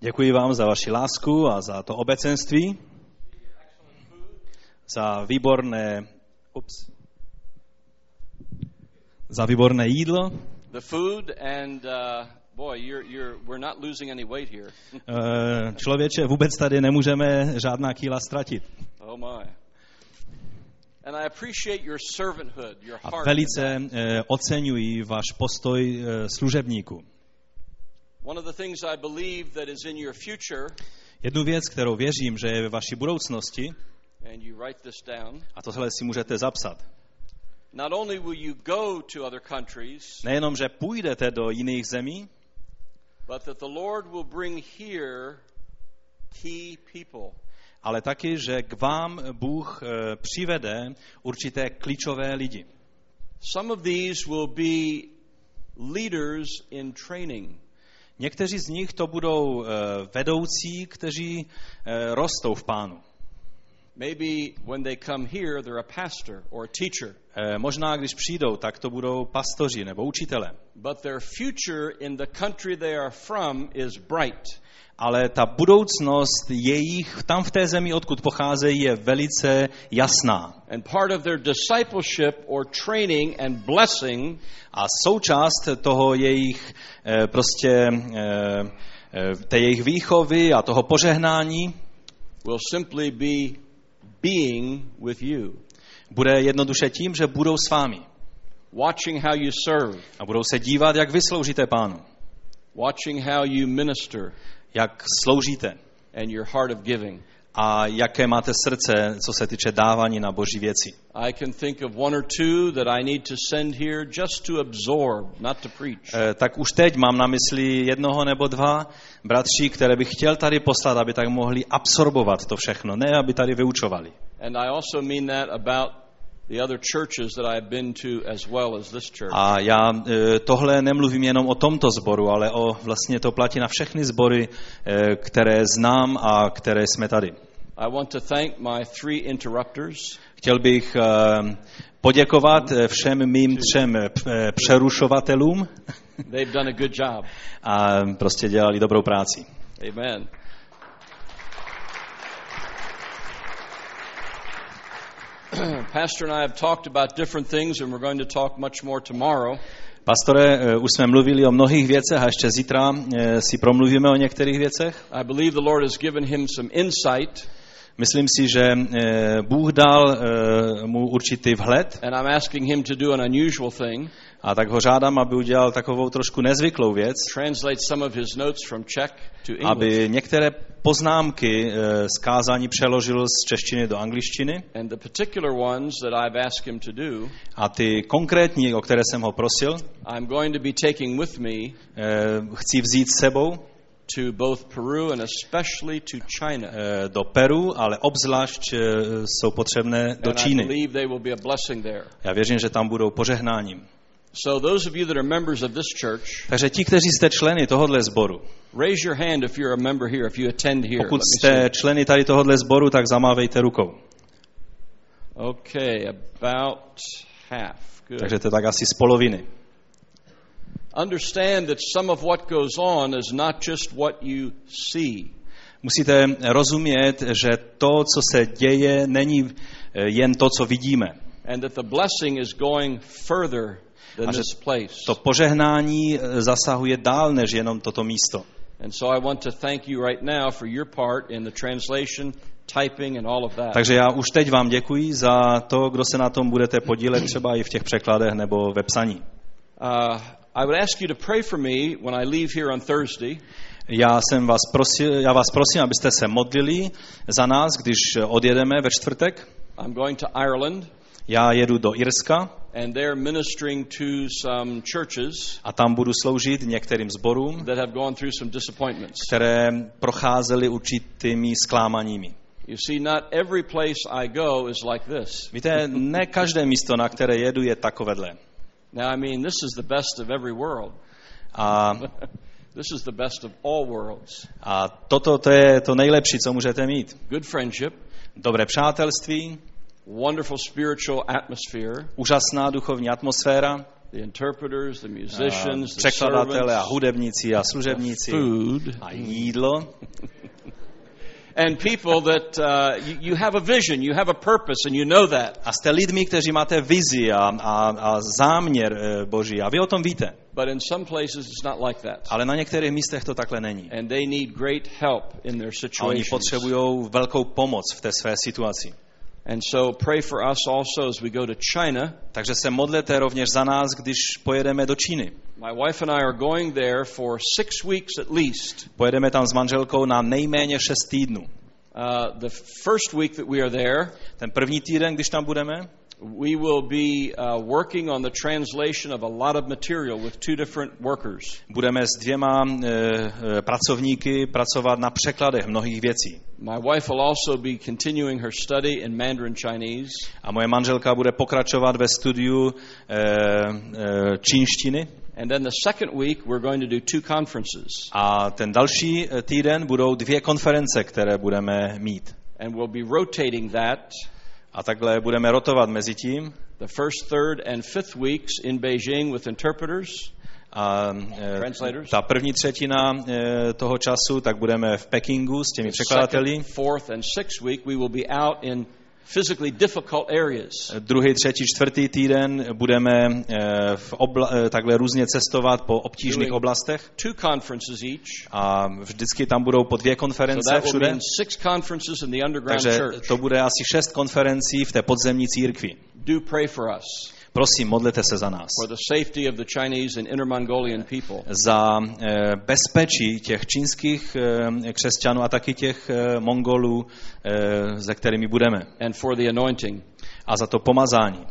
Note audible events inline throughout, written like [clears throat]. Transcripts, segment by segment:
Děkuji vám za vaši lásku a za to obecenství, za výborné, ups, za výborné jídlo. the food, and uh, boy, you're, you're, we're not losing any weight here. Eh, Člověče, vůbec tady nemůžeme žádná kýla ztratit. oh my. And I appreciate your servanthood, your A heart. velice eh, oceňuji váš postoj eh, služebníku. Jednu věc, kterou věřím, že je ve vaší budoucnosti, and you write this down, a tohle si můžete zapsat. not only will you go to other countries, Nejenom, že půjdete do jiných zemí, but that the Lord will bring here key people. ale taky, že k vám Bůh eh, přivede určité klíčové lidi. Some of these will be leaders in training. Někteří z nich to budou eh, vedoucí, kteří eh, rostou v pánu. Maybe when they come here, they're a pastor or a teacher. Eh, Možná, když přijdou, tak to budou pastoři nebo učitele. But their future in the country they are from is bright. Ale ta budoucnost jejich tam v té zemi, odkud pocházejí, je velice jasná. And part of their discipleship or training and blessing A součást toho jejich eh, prostě eh, eh, té jejich výchovy a toho požehnání will simply be being with you, bude jednoduše tím, že budou s vámi. Watching how you serve, a budou se dívat, jak vy sloužíte pánu, watching how you minister, jak sloužíte and your heart of giving. a jaké máte srdce, co se týče dávání na boží věci. I can think of one or two that I need to send here just to absorb, not to preach. Eh, Tak už teď mám na mysli jednoho nebo dva bratří, které bych chtěl tady poslat, aby tak mohli absorbovat to všechno, ne aby tady vyučovali. And I also mean that about the other churches that I've been to as well as this church. A já eh, tohle nemluvím jenom o tomto sboru, ale o vlastně to platí na všechny sbory, eh, které znám a které jsme tady. I want to thank my three interrupters Chtěl bych eh, poděkovat všem mým třem přerušovatelům They've done a good job. a prostě dělali dobrou práci. Amen. [clears throat] Pastor and I have talked about different things, and we're going to talk much more tomorrow. Pastore, eh, už jsme mluvili o mnohých věcech a ještě zítra eh, si promluvíme o některých věcech. I believe the Lord has given him some insight, Myslím si, že eh, Bůh dal mu určitý vhled and I'm asking him to do an unusual thing a tak ho žádám, aby udělal takovou trošku nezvyklou věc, aby některé poznámky eh, z kázání přeložil z češtiny do angličtiny a ty konkrétní, o které jsem ho prosil, eh, chci vzít s sebou to both Peru and especially to China. eh, do Peru, ale obzvlášť jsou potřebné do Číny. Já věřím, že tam budou požehnáním. So those of you that are members of this church, Takže ti, kteří jste členy tohohle sboru, raise your hand if you're a member here, if you attend here. pokud jste členy tady tohohle sboru, tak zamávejte rukou. Okay, about half. Good. Takže to je tak asi z poloviny. Understand that some of what goes on is not just what you see. Musíte rozumět, že to, co se děje, není eh, jen to, co vidíme. And that the blessing is going further A že. To požehnání eh, zasahuje dál než jenom toto místo. And so I want to thank you right now for your part in the translation, typing, and all of that. Takže já už teď vám děkuji za to, kdo se na tom budete podílet, třeba i v těch překladech nebo ve psaní. I would ask you to pray for me when I leave here on Thursday. Já, jsem vás prosil, já vás prosím, abyste se modlili za nás, když odjedeme ve čtvrtek. I'm going to Ireland, Já jedu do Irska and they're ministering to some churches a tam budu sloužit některým zborům, that have gone through some disappointments. které procházely určitými zklámaními. You see, not every place I go is like this. Víte, ne každé místo, na které jedu, je takovéhle. Now, I mean, this is the best of every world. A, [laughs] This is the best of all worlds. a toto to je to nejlepší, co můžete mít. Good friendship, Dobré přátelství, wonderful spiritual atmosphere, úžasná duchovní atmosféra, the interpreters, the musicians, the překladatele a servants, hudebníci a služebníci food, a jídlo. [laughs] and people that uh, you, you have a vision, you have a purpose, and you know that. A jste lidmi, kteří máte vizi a, a, a záměr eh, Boží a vy o tom víte. But in some places, it's not like that. Ale na některých místech to takhle není. And they need great help in their A oni situations. potřebují velkou pomoc v té své situaci. And so pray for us also as we go to China. Takže se modlete rovněž za nás, když pojedeme do Číny. My wife and I are going there for six weeks at least. Pojedeme tam s manželkou na nejméně šest týdnů. Uh, the first week that we are there, Ten první týden, když tam budeme, we will be uh, working on the translation of a lot of material with two different workers. budeme s dvěma e, pracovníky pracovat na překladech mnohých věcí. My wife will also be continuing her study in Mandarin Chinese. A moje manželka bude pokračovat ve studiu e, e, čínštiny. And then the second week, we're going to do two conferences. A ten další týden budou dvě konference, které budeme mít. And we'll be rotating that A takhle budeme rotovat mezi tím. the first, third, and fifth weeks in Beijing with interpreters. A e, Translators. ta první třetina e, toho času, tak budeme v Pekingu s těmi překladateli. Fourth, and sixth week, we will be out in physically difficult areas. Druhý, třetí, čtvrtý týden budeme e, v obla, e, takhle různě cestovat po obtížných oblastech. Two conferences each. A vždycky tam budou po dvě So konference will všude. six conferences in the underground Takže church. to bude asi šest konferencí v té podzemní církvi. Do pray for us Prosím, modlete se za nás. for the safety of the Chinese and Inner Mongolian people. Za eh, bezpečí těch čínských eh, křesťanů a taky těch eh, Mongolů, se kterými budeme. and for the anointing. A za to pomazání.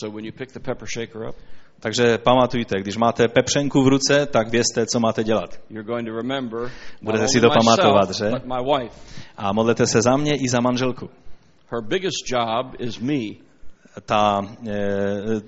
So when you pick the pepper shaker up, Takže pamatujte, když máte pepřenku v ruce, tak vězte, co máte dělat. Budete si to pamatovat, že? A modlete se za mě i za manželku. Her biggest job is me. Ta, eh,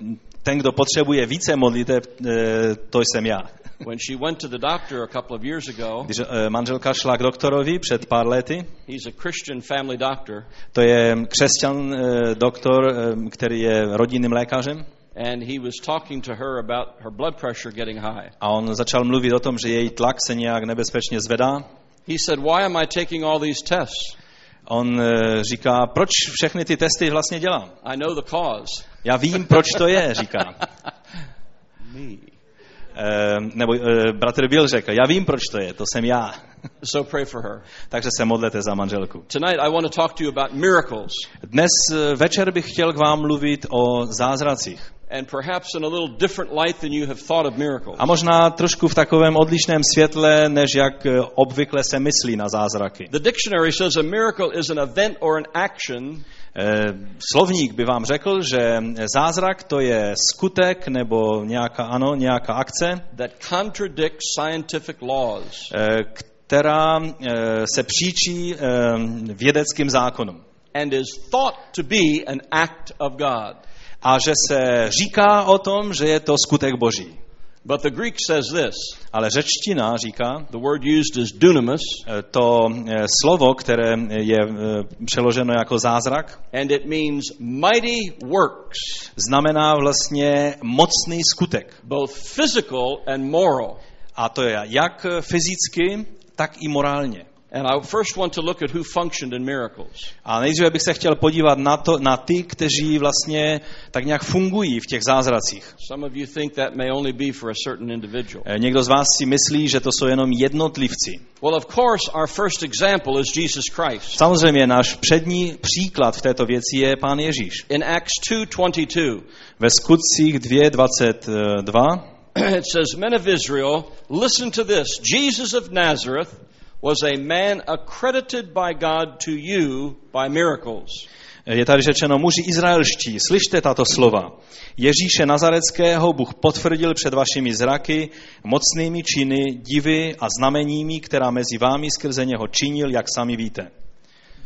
ten, kdo potřebuje více modliteb, eh, to jsem já. When she went to the doctor a couple of years ago, Když eh, manželka šla k doktorovi před pár lety, he's a Christian family doctor, to je křesťan doktor, který je rodinným lékařem, and he was talking to her about her blood pressure getting high. a on začal mluvit o tom, že její tlak se nějak nebezpečně zvedá. He said, Why am I taking all these tests? On eh, říká, proč všechny ty testy vlastně dělám? I know the cause. Já vím, proč to je, říká. [laughs] Me. Eh, nebo eh, bratr Bill řekl, já vím, proč to je, to jsem já. [laughs] So pray for her. Takže se modlete za manželku. Tonight, I want to talk to you about miracles, Dnes eh, večer bych chtěl k vám mluvit o zázracích. A možná trošku v takovém odlišném světle, než jak eh, obvykle se myslí na zázraky. The dictionary says a miracle is an event or an action Eh, Slovník by vám řekl, že zázrak to je skutek nebo nějaká, ano, nějaká akce, that contradicts scientific laws. eh, která eh, se příčí eh, vědeckým zákonům. and is thought to be an act of God. A že se říká o tom, že je to skutek boží. But the Greek says this Ale řečtina říká, the word used is dunamis, eh, to eh, slovo, které je eh, přeloženo jako zázrak, and it means mighty works, znamená vlastně mocný skutek. both physical and moral. A to je jak fyzicky, tak i morálně. And I first want to look at who functioned in miracles. A nejdříve bych se chtěl podívat na, to, na ty, kteří vlastně tak nějak fungují v těch zázracích. Some of you think that may only be for a certain individual. Eh, Někdo z vás si myslí, že to jsou jenom jednotlivci. Well, of course, our first example is Jesus Christ. Samozřejmě náš přední příklad v této věci je pán Ježíš. In Acts 2:22, Ve skutcích 2.22 [clears throat] it says, Men of Israel, listen to this. Jesus of Nazareth was a man accredited by God to you by miracles. je tady řečeno, muži izraelští, slyšte tato slova. Ježíše Nazareckého Bůh potvrdil před vašimi zraky mocnými činy, divy a znameními, která mezi vámi skrze něho činil, jak sami víte.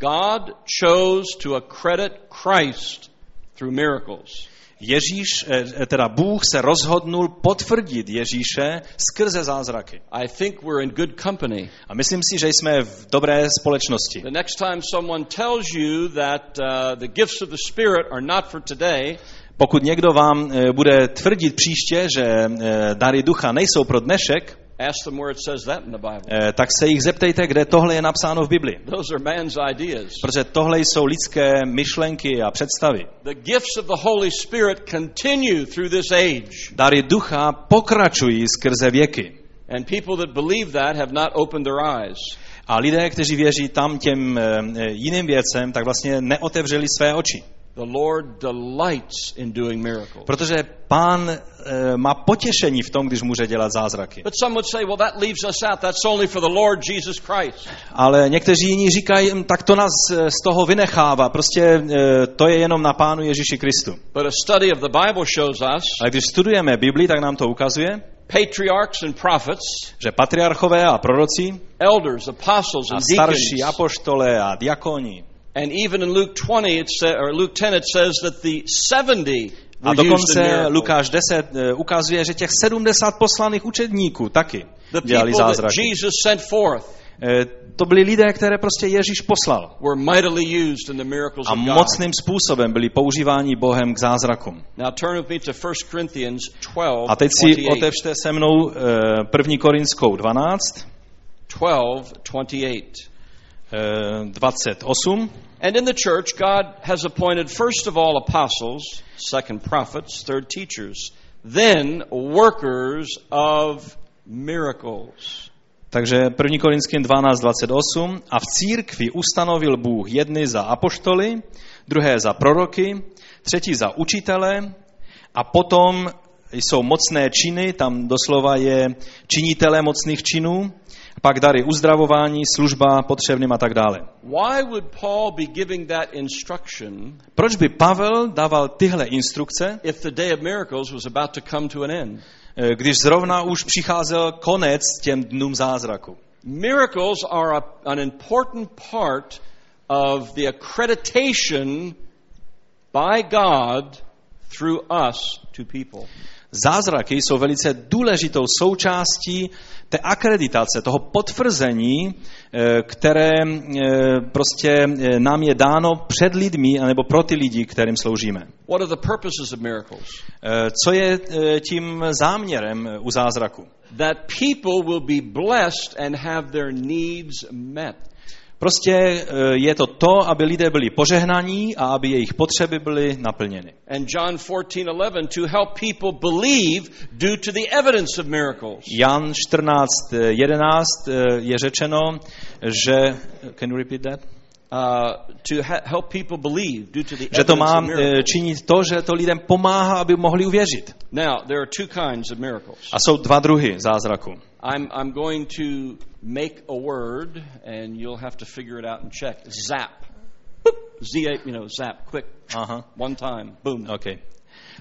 God chose to accredit Christ through miracles. Ježíš, eh, teda Bůh se rozhodnul potvrdit Ježíše skrze zázraky. I think we're in good company. A myslím si, že jsme v dobré společnosti. The next time someone tells you that uh, the gifts of the Spirit are not for today, Pokud někdo vám eh, bude tvrdit příště, že eh, dary ducha nejsou pro dnešek, ask them where it says that in the Bible. tak se jich zeptejte, kde tohle je napsáno v Bibli. Those are man's ideas. Protože tohle jsou lidské myšlenky a představy. The gifts of the Holy Spirit continue through this age. Dary ducha pokračují skrze věky. And people that believe that have not opened their eyes. A lidé, kteří věří tam těm eh, jiným věcem, tak vlastně neotevřeli své oči. The Lord delights in doing miracles. Protože pán eh, má potěšení v tom, když může dělat zázraky. But some would say, well, that leaves us out. That's only for the Lord Jesus Christ. Ale někteří jiní říkají, "Hm, tak to nás eh, z toho vynechává. Prostě eh, to je jenom na pánu Ježíši Kristu. But a study of the Bible shows us Ale když studujeme Bibli, tak nám to ukazuje, patriarchs and prophets, že patriarchové a proroci elders, apostles, a and starší deacons, apoštole a diakoni and even in Luke 20, it sa- or Luke 10, it says that the 70 a dokonce. Lukáš 10 eh, ukazuje, že těch 70 poslaných učedníků taky dělali zázraky. Eh, To byli lidé, které prostě Ježíš poslal. A mocným způsobem byli používáni Bohem k zázrakům. Now turn with me to 1 Corinthians 12, A teď si 28. otevřte se mnou eh, 1. Korinskou 12, 12, 28. eh, 28. And in the church, God has appointed first of all apostles, second prophets, third teachers, then workers of miracles. Takže 1. Korinským 12, 28. A v církvi ustanovil Bůh jedny za apoštoly, druhé za proroky, třetí za učitele a potom jsou mocné činy, tam doslova je činitele mocných činů, pak dary uzdravování, služba potřebným a tak dále. Proč by Pavel dával tyhle instrukce, když zrovna už přicházel konec těm dnům zázraku? Miracles are a, an important part of the accreditation by God through us to people. Zázraky jsou velice důležitou součástí té akreditace, toho potvrzení, eh, které eh, prostě eh, nám je dáno před lidmi, anebo pro ty lidi, kterým sloužíme. What are the purposes of miracles? Co je tím záměrem u zázraku? That people will be blessed and have their needs met. Prostě eh, je to to, aby lidé byli požehnaní a aby jejich potřeby byly naplněny. And John 14:11 to help people believe due to the evidence of miracles. Jan 14, eh, 11 je řečeno, že... Can you repeat that? Uh, Že to má eh, činit to, že to lidem pomáhá, aby mohli uvěřit. Now, there are two kinds of miracles. A jsou dva druhy zázraku. I'm, I'm going to make a word, and you'll have to figure it out and check. Zap. Z, you know, zap, quick, Aha, one time, boom. OK.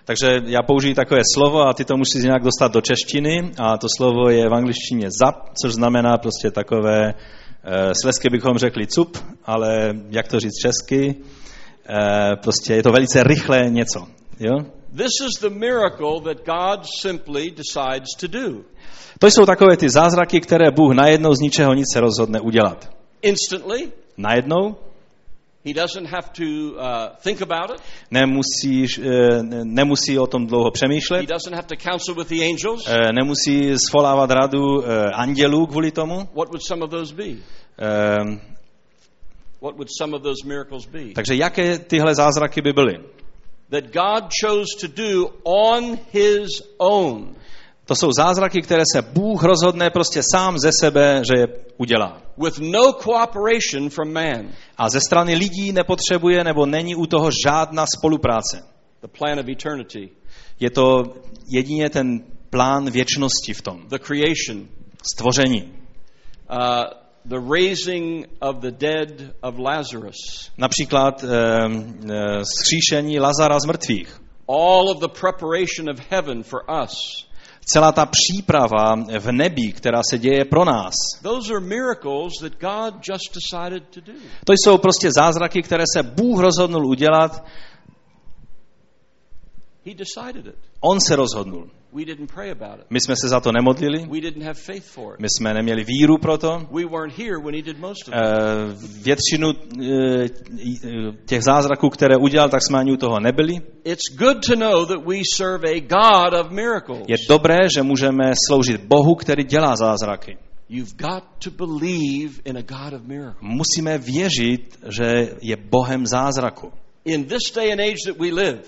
Takže já použiju takové slovo a ty to musíš nějak dostat do češtiny a to slovo je v angličtině zap, což znamená prostě takové, uh, slesky bychom řekli cup, ale jak to říct česky, uh, prostě je to velice rychlé něco. Jo? This is the miracle that God simply decides to do. To jsou takové ty zázraky, které Bůh najednou z ničeho nic se rozhodne udělat. Instantly, Najednou He doesn't have to uh, think about it. nemusíš, eh, nemusí o tom dlouho He přemýšlet, doesn't have to counsel with the angels. eh, nemusí svolávat radu eh, andělů kvůli tomu. What would some of those be? Eh, What would some of those miracles be? Takže jaké tyhle zázraky by byly? That God chose to do on His own. To jsou zázraky, které se Bůh rozhodne prostě sám ze sebe, že je udělá. with no cooperation from man. A ze strany lidí nepotřebuje nebo není u toho žádná spolupráce. The plan of eternity, Je to jedině ten plán věčnosti v tom. the creation, Stvoření. uh, the raising of the dead of Lazarus, Například eh, eh, skříšení Lazara z mrtvých. all of the preparation of heaven for us. Celá ta příprava v nebi, která se děje pro nás. To jsou prostě zázraky, které se Bůh rozhodnul udělat. On se rozhodnul. We didn't pray about it. My jsme se za to nemodlili, my jsme neměli víru pro to. Eh, Většinu eh, těch zázraků, které udělal, tak jsme ani u toho nebyli. Je dobré, že můžeme sloužit Bohu, který dělá zázraky. You've got to believe in a God of miracles. Musíme věřit, že je Bohem zázraku. In this day and age that we live,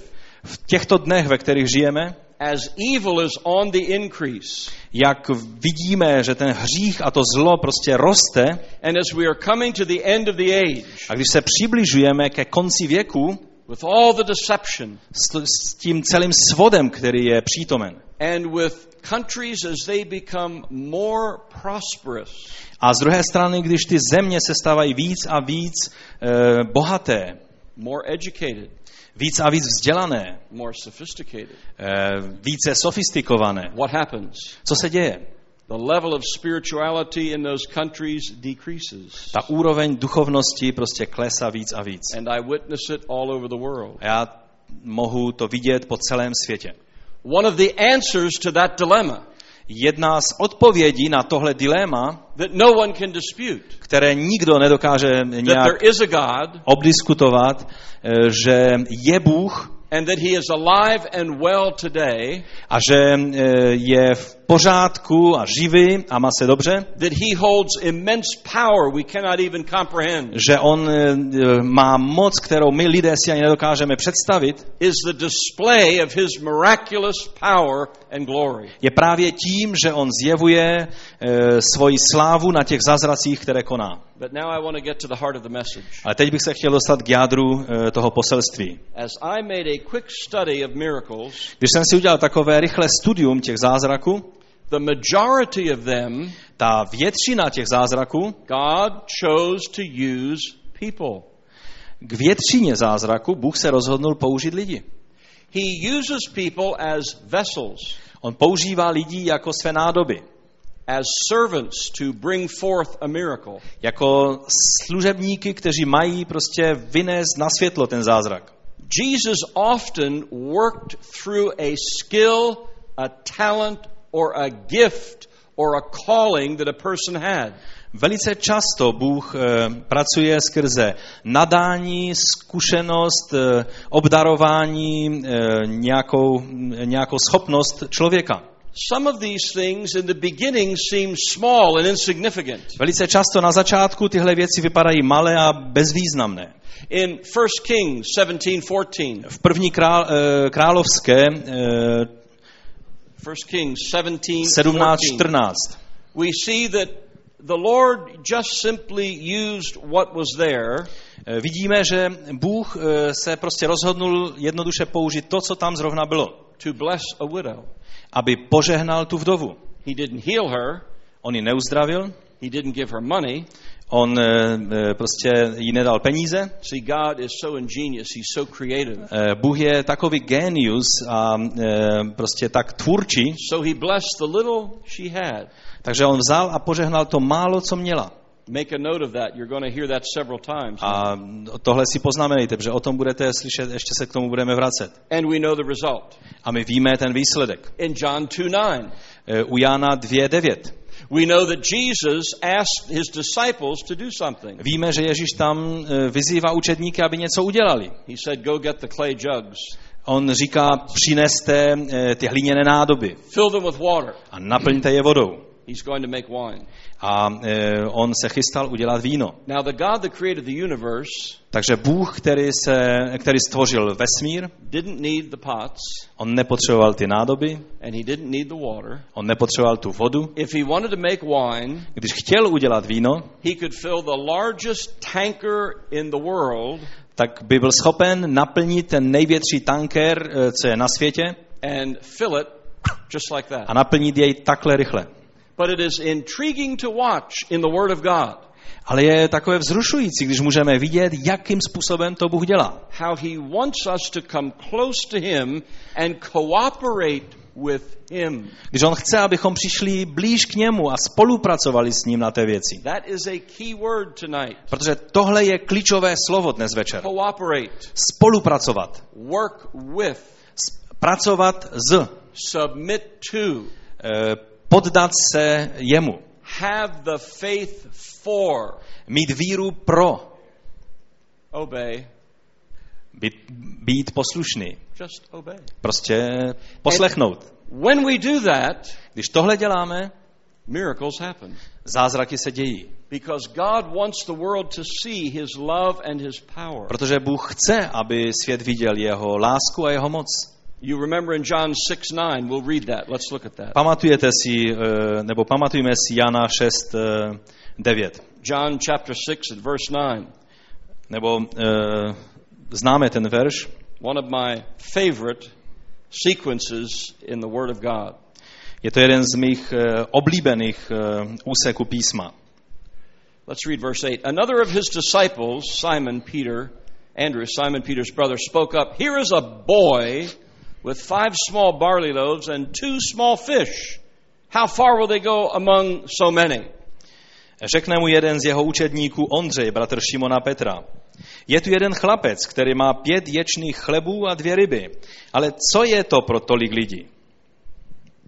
V těchto dnech, ve kterých žijeme, as evil is on the increase, jak vidíme, že ten hřích a to zlo prostě roste, and as we are coming to the end of the age, a když se přibližujeme ke konci věku with all the deception, s, s tím celým svodem, který je přítomen, and with countries as they become more prosperous, a z druhé strany, když ty země se stávají víc a víc e, bohaté, more educated, víc a víc vzdělané, more sophisticated, e, více sofistikované, what happens? co se děje? The level of spirituality in those countries decreases. Ta úroveň duchovnosti prostě klesá víc a víc. And I witness it all over the world. A já mohu to vidět po celém světě. One of the answers to that dilemma Jedna z odpovědí na tohle dilema, no které nikdo nedokáže nějak obdiskutovat, eh, že je Bůh and that he is alive and well today, a že eh, je v pořádku a živý a má se dobře, that he holds immense power we cannot even comprehend, že on eh, má moc, kterou my lidé si ani nedokážeme představit, is the display of his miraculous power and glory. je právě tím, že on zjevuje eh, svoji slávu na těch zázracích, které koná. But now I want to get to the heart of the message. Ale teď bych se chtěl dostat k jádru eh, toho poselství. As I made a quick study of miracles, Když jsem si udělal takové rychlé studium těch zázraků, the majority of them ta většina těch zázraků, God chose to use people. k většině zázraků Bůh se rozhodnul použít lidi. He uses people as vessels, On používá lidi jako své nádoby, as servants to bring forth a miracle. jako služebníky, kteří mají prostě vynést na světlo ten zázrak. Jesus often worked through a skill, a talent, or a gift, or a calling that a person had. Velice často Bůh eh, pracuje skrze nadání, zkušenost, eh, obdarování, eh, nějakou, nějakou schopnost člověka. Some of these things in the beginning seem small and insignificant. Velice často na začátku tyhle věci vypadají malé a bezvýznamné. In 1 Kings 17:14, V první král, královské 1 Kings 17, 17.14 we see that the Lord just simply used what was there eh, vidíme, že Bůh eh, se prostě rozhodnul jednoduše použít to, co tam zrovna bylo, to bless a widow. aby požehnal tu vdovu. He didn't heal her, On ji neuzdravil, he didn't give her money. On eh, eh, prostě jí nedal peníze. See, God is so ingenious, he's so creative. Eh, Bůh je takový genius a prostě tak tvůrčí, So he blessed the little she had. takže on vzal a požehnal to málo, co měla. Make a note of that. You're going to hear that several times. A tohle si poznamenejte, protože o tom budete slyšet, ještě se k tomu budeme vracet. And we know the result. A my víme ten výsledek. In John 2:9, Eh, U Jána 2.9. we know that Jesus asked his disciples to do something. Víme, že Ježíš tam eh, vyzývá učedníky, aby něco udělali. He said, Go get the clay jugs, On říká, přineste eh, ty hliněné nádoby fill them with water. a naplňte je vodou. He's going to make wine. A eh, on se chystal udělat víno. Now, the God that created the universe Takže Bůh, který, se, který stvořil vesmír, didn't need the pots, on nepotřeboval ty nádoby, and he didn't need the water. on nepotřeboval tu vodu. If he wanted to make wine, Když chtěl udělat víno, he could fill the largest tanker in the world tak by byl schopen naplnit ten největší tanker, eh, co je na světě, and fill it just like that. a naplnit jej takhle rychle. But it is intriguing to watch in the Word of God Ale je takové vzrušující, když můžeme vidět, jakým způsobem to Bůh dělá. how He wants us to come close to Him and cooperate with Him. Když on chce, abychom přišli blíž k němu a spolupracovali s ním na té věci. That is a key word tonight. Protože tohle je klíčové slovo dnes večer. Cooperate, Spolupracovat. work with. Pracovat z. submit to, Eh, Poddat se jemu. have the faith for, Mít víru pro. obey, Být, být poslušný. just obey. Prostě poslechnout. When we do that, Když tohle děláme, miracles happen. zázraky se dějí. Because God wants the world to see His love and His power. Protože Bůh chce, aby svět viděl jeho lásku a jeho moc. You remember in John 6 9, we'll read that. Let's look at that. Pamatujete si, nebo pamatujeme si Jana 6, eh, 9. John chapter 6 at verse 9. Nebo uh, známe ten verš, One of my favorite sequences in the Word of God. je to jeden z mých uh, oblíbených uh, úseků písma. Let's read verse 8. Another of his disciples, Simon Peter, Andrew, Simon Peter's brother, spoke up Here is a boy with five small barley loaves and two small fish. How far will they go among so many? Řekne mu jeden z jeho učedníků Ondřej, bratr Šimona Petra. Je tu jeden chlapec, který má pět ječných chlebů a dvě ryby. Ale co je to pro tolik lidí?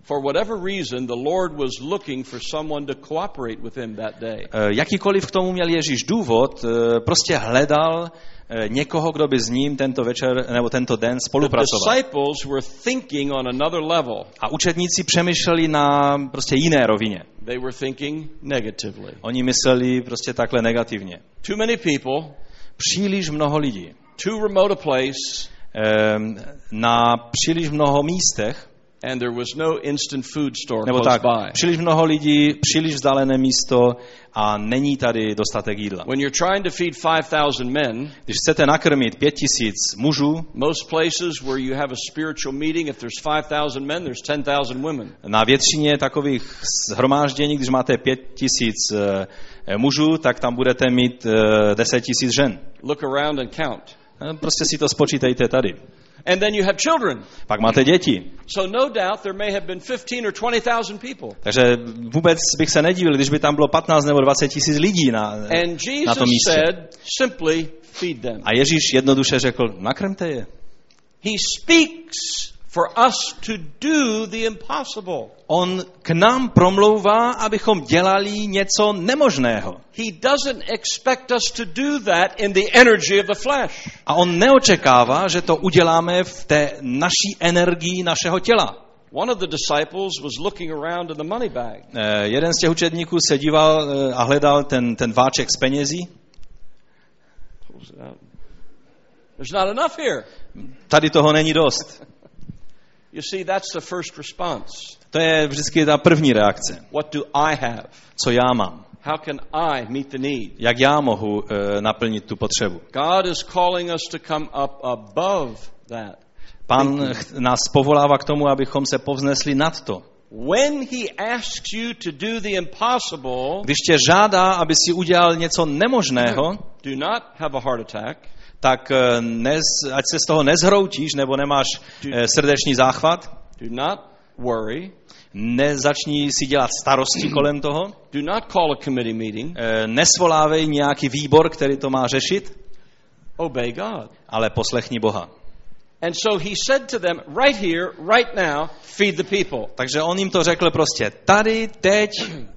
For whatever reason, the Lord was looking for someone to cooperate with him that day. Jakýkoliv k tomu měl Ježíš důvod, eh, prostě hledal někoho, kdo by s ním tento večer nebo tento den spolupracoval. A učedníci přemýšleli na prostě jiné rovině. They were thinking negatively. Oni mysleli prostě takhle negativně. Too many people, Příliš mnoho lidí. too remote a place, Na příliš mnoho místech, and there was no instant food store nebo tak, by. příliš mnoho lidí, příliš vzdálené místo a není tady dostatek jídla. When you're trying to feed 5,000 men, Když chcete nakrmit pět tisíc mužů, most places where you have a spiritual meeting, if there's 5,000 men, there's 10,000 women. na většině takových shromáždění, když máte pět tisíc eh, mužů, tak tam budete mít eh, deset tisíc žen. Look around and count. Eh, Prostě si to spočítejte tady. And then you have children. Pak máte děti. So no doubt there may have been 15 or 20,000 people. Takže vůbec bych se nedivil, když by tam bylo 15 nebo 20 tisíc lidí na, And na tom Jesus místě. said, simply feed them. A Ježíš jednoduše řekl, nakrmte je. He speaks for us to do the impossible. On k nám promlouvá, abychom dělali něco nemožného. He doesn't expect us to do that in the energy of the flesh. A on neočekává, že to uděláme v té naší energii našeho těla. One of the disciples was looking around in the money bag. Eh, jeden z těch učedníků se díval eh, a hledal ten, ten váček s penězí. There's not enough here. Tady toho není dost. You see, that's the first response. To je vždycky ta první reakce. What do I have? Co já mám? How can I meet the need? Jak já mohu eh, naplnit tu potřebu? God is calling us to come up above that. Pán nás povolává k tomu, abychom se povznesli nad to. When He asks you to do the impossible, Když tě žádá, aby si udělal něco nemožného, do not have a heart attack. Tak eh, nez, ať se z toho nezhroutíš nebo nemáš eh, srdeční záchvat, Do not worry. nezačni si dělat starosti [clears throat] kolem toho, Do not call a committee meeting. eh, nesvolávej nějaký výbor, který to má řešit, Obey God. ale poslechni Boha. And so he said to them, right here, right now, feed the people. Takže on jim to řekl prostě tady, teď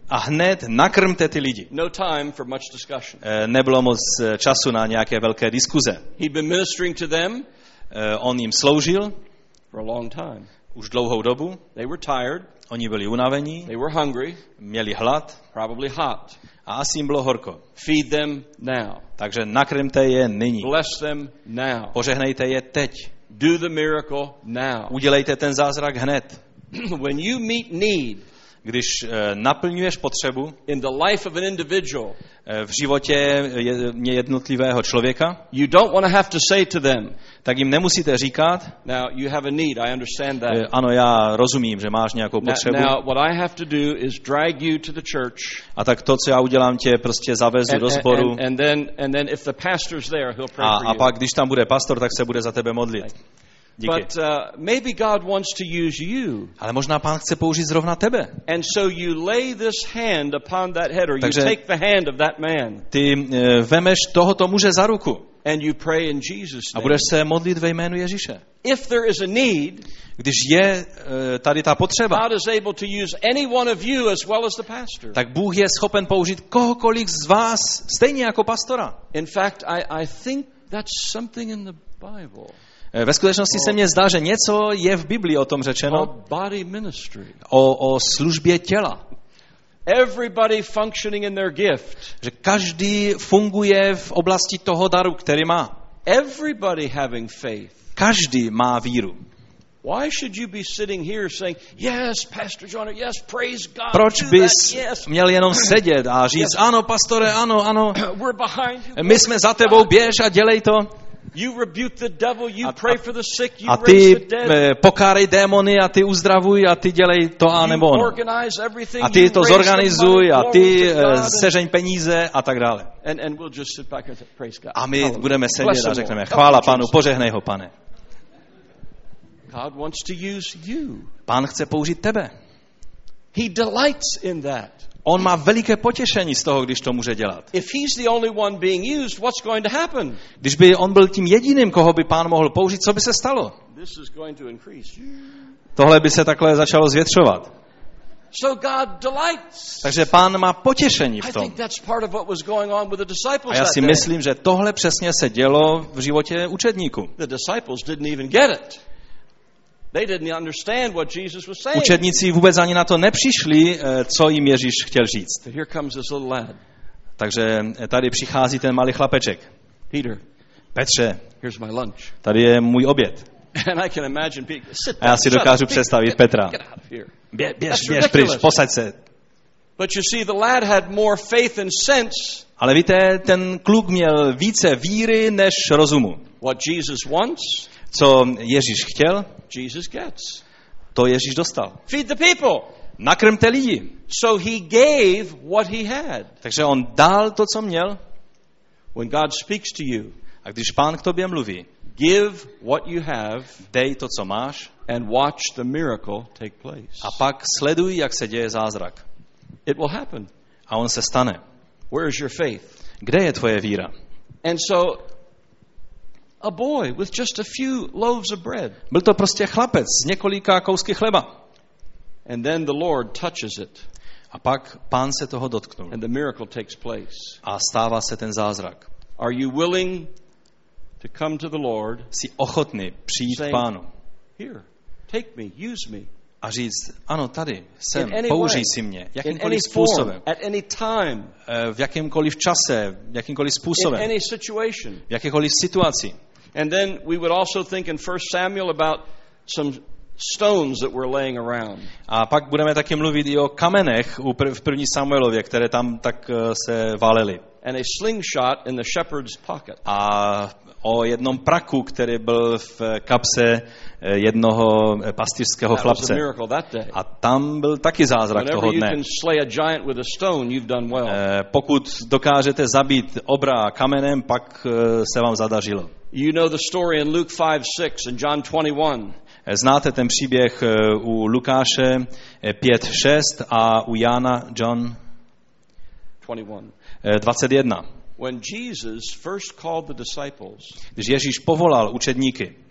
a hned nakrmte ty lidi. No time for much discussion. Eh, Nebylo moc eh, času na nějaké velké diskuze. He'd been ministering to them Eh, On jim sloužil for a long time. už dlouhou dobu, They were tired, oni byli unavení, they were hungry, měli hlad probably hot. a asi jim bylo horko. Feed them now. Takže nakrmte je nyní. Bless them now. Požehnejte je teď. Do the miracle now. Udělejte ten zázrak hned. [clears throat] when you meet need Když eh, naplňuješ potřebu in the life of an individual, eh, v životě je- jednotlivého člověka, you don't want to have to say to them, tak jim nemusíte říkat, now you have a need, I understand eh, that. ano, já rozumím, že máš nějakou potřebu, now, what I have to do is drag you to the church, a tak to, co já udělám, tě prostě zavezu and, do and, sboru. and, and then and then if the pastor's there, he'll pray a, for a pak, když tam bude pastor, tak se bude za tebe modlit. Díky. But uh, maybe God wants to use you. Ale možná pán chce použít zrovna tebe. And so you lay this hand upon that head, or you Takže- take the hand of that man, Ty eh, vemeš tohoto muže za ruku and you pray in Jesus' a name. budeš se modlit ve jménu Ježíše. If there is a need, Když je eh, tady ta potřeba, God is able to use any one of you as well as the pastor. tak Bůh je schopen použít kohokoliv z vás, stejně jako pastora. In fact, I, I think that's something in the Bible Ve skutečnosti se mně zdá, že něco je v Biblii o tom řečeno, o, o službě těla. Everybody functioning in their gift. Že každý funguje v oblasti toho daru, který má. Everybody having faith. Každý má víru. Why should you be sitting here saying, Yes, Pastor John, yes, praise God. Proč bys yes, měl jenom sedět a říct, ano, pastore, ano, ano, [clears throat] we're behind you. my jsme za tebou, běž a dělej to. A- ty pokárej démony a ty uzdravuj a ty dělej to a nebo ono. A ty to zorganizuj a ty eh, seřeň peníze a tak dále. A my budeme sedět a řekneme, chvála Jesus. požehnej ho, pane. Pán chce použít tebe. He delights in that. On má veliké potěšení z toho, když to může dělat. If he's the only one being used, what's going to happen? Když by on byl tím jediným, koho by pán mohl použít, co by se stalo? This is going to increase. Tohle by se takhle začalo zvětšovat. So God delights. Takže pán má potěšení v tom. A já si myslím, že tohle přesně se dělo v životě učedníků. The disciples didn't even get it. They didn't understand what Jesus was saying. Učedníci vůbec ani na to nepřišli, eh, co jim Ježíš chtěl říct. But here comes this little lad. Takže tady přichází ten malý chlapeček. Peter, Petře, here's my lunch. tady je můj oběd. And I can imagine Peter. Sit A já si dokážu představit get- Petra. Běž, That's běž pryč, posaď se. But you see, the lad had more faith and sense. Ale víte, ten kluk měl více víry než rozumu. What Jesus wants, Co Ježíš chtěl, Jesus gets. to Ježíš dostal. Feed the people. Nakrmte lidi. So he gave what he had. Takže on dal to, co měl. When God speaks to you, A když pán k tobě mluví, give what you have dej to, co máš and watch the miracle take place. a pak sleduj, jak se děje zázrak. It will happen. A on se stane. Where is your faith? Kde je tvoje víra? And so, a boy with just a few loaves of bread, Byl to prostě chlapec z několika kousky chleba. and then the Lord touches it, A pak pán se toho dotknul. and the miracle takes place. A stává se ten zázrak. Are you willing to come to the Lord, Jsi ochotný přijít k Saying- pánu here, take me, use me, a říct, ano, tady jsem, použij si mě, jakýmkoliv způsobem, at any time, v jakýmkoliv čase, jakýmkoliv in způsobem, any situation. v jakékoliv situaci. And then we would also think in 1 Samuel about some stones that were laying around. A pak budeme taky mluvit i o kamenech v první Samuelově, které tam tak eh, se válely. And a slingshot in the shepherd's pocket. A o jednom praku, který byl v kapse eh, jednoho eh, pastýřského chlapce. A tam byl taky zázrak toho dne. Pokud dokážete zabít obra kamenem, pak eh, se vám zadařilo. You know the story in Luke 5 6 and John 21. Eh, Znáte ten příběh u Lukáše eh, 5.6 a u Jána John 21. eh, 21. When Jesus first called the disciples, Když Ježíš povolal učedníky,